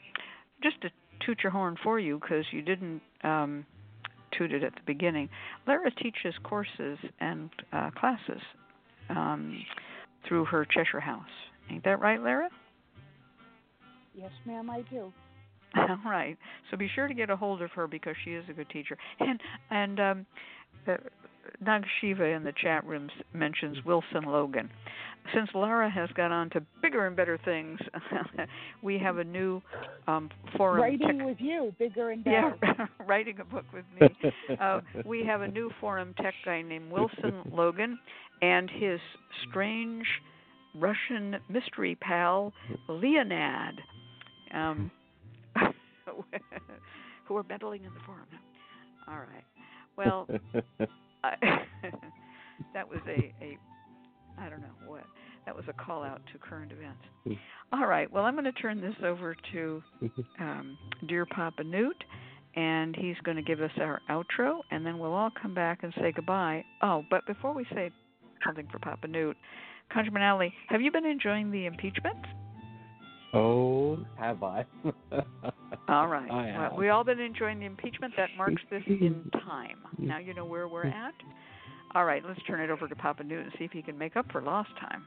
just to toot your horn for you because you didn't um, toot it at the beginning. Lara teaches courses and uh, classes um, through her Cheshire House. Ain't that right, Lara? Yes, ma'am, I do. All right. So be sure to get a hold of her because she is a good teacher. And and um, uh, Nag Shiva in the chat rooms mentions Wilson Logan. Since Lara has got on to bigger and better things, we have a new um, forum. Writing tech- with you, bigger and yeah, better. writing a book with me. Uh, we have a new forum tech guy named Wilson Logan and his strange Russian mystery pal Leonid, um, who are meddling in the forum. All right. Well, I, that was a, a I don't know what. That was a call out to current events. All right. Well, I'm going to turn this over to um, Dear Papa Newt, and he's going to give us our outro, and then we'll all come back and say goodbye. Oh, but before we say something for Papa Newt, ConjureMan Ali, have you been enjoying the impeachment? Oh, have I? All right. I well, we all been enjoying the impeachment. That marks this in time. Now you know where we're at. All right, let's turn it over to Papa Newt and see if he can make up for lost time.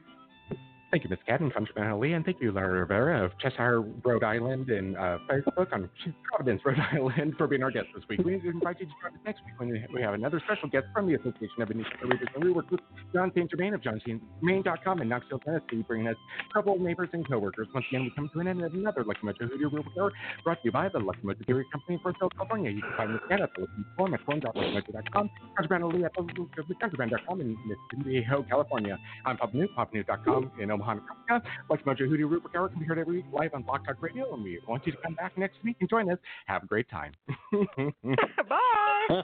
Thank you, Ms. Cadden, ConjureMan Ali, and thank you, Lara Rivera of Cheshire, Rhode Island, and uh, Facebook on Providence, Rhode Island, for being our guest this week. We invite you to join us next week when we have another special guest from the Association of Independent Readers and we work with John St. Germain of johnstgermain.com in Knoxville, Tennessee, bringing us trouble neighbors and coworkers. Once again, we come to an end of another Lucky Mojo Hoodoo Rootwork Hour brought to you by the Lucky Mojo Curio Company in California. You can find us again at the Lucky Forum at forum.luckymojo.com, ConjureMan Ali at the in San Diego, California. I'm Papa Newt, papanewt.com in Omaha, Nebraska. Lucky Mojo Hoodoo Root Hour can be heard every week live on Blog Talk Radio, and we want you to come back next week and join us. Have a great time. Bye.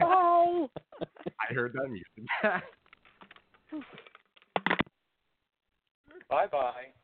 Oh. I heard that music. Bye bye.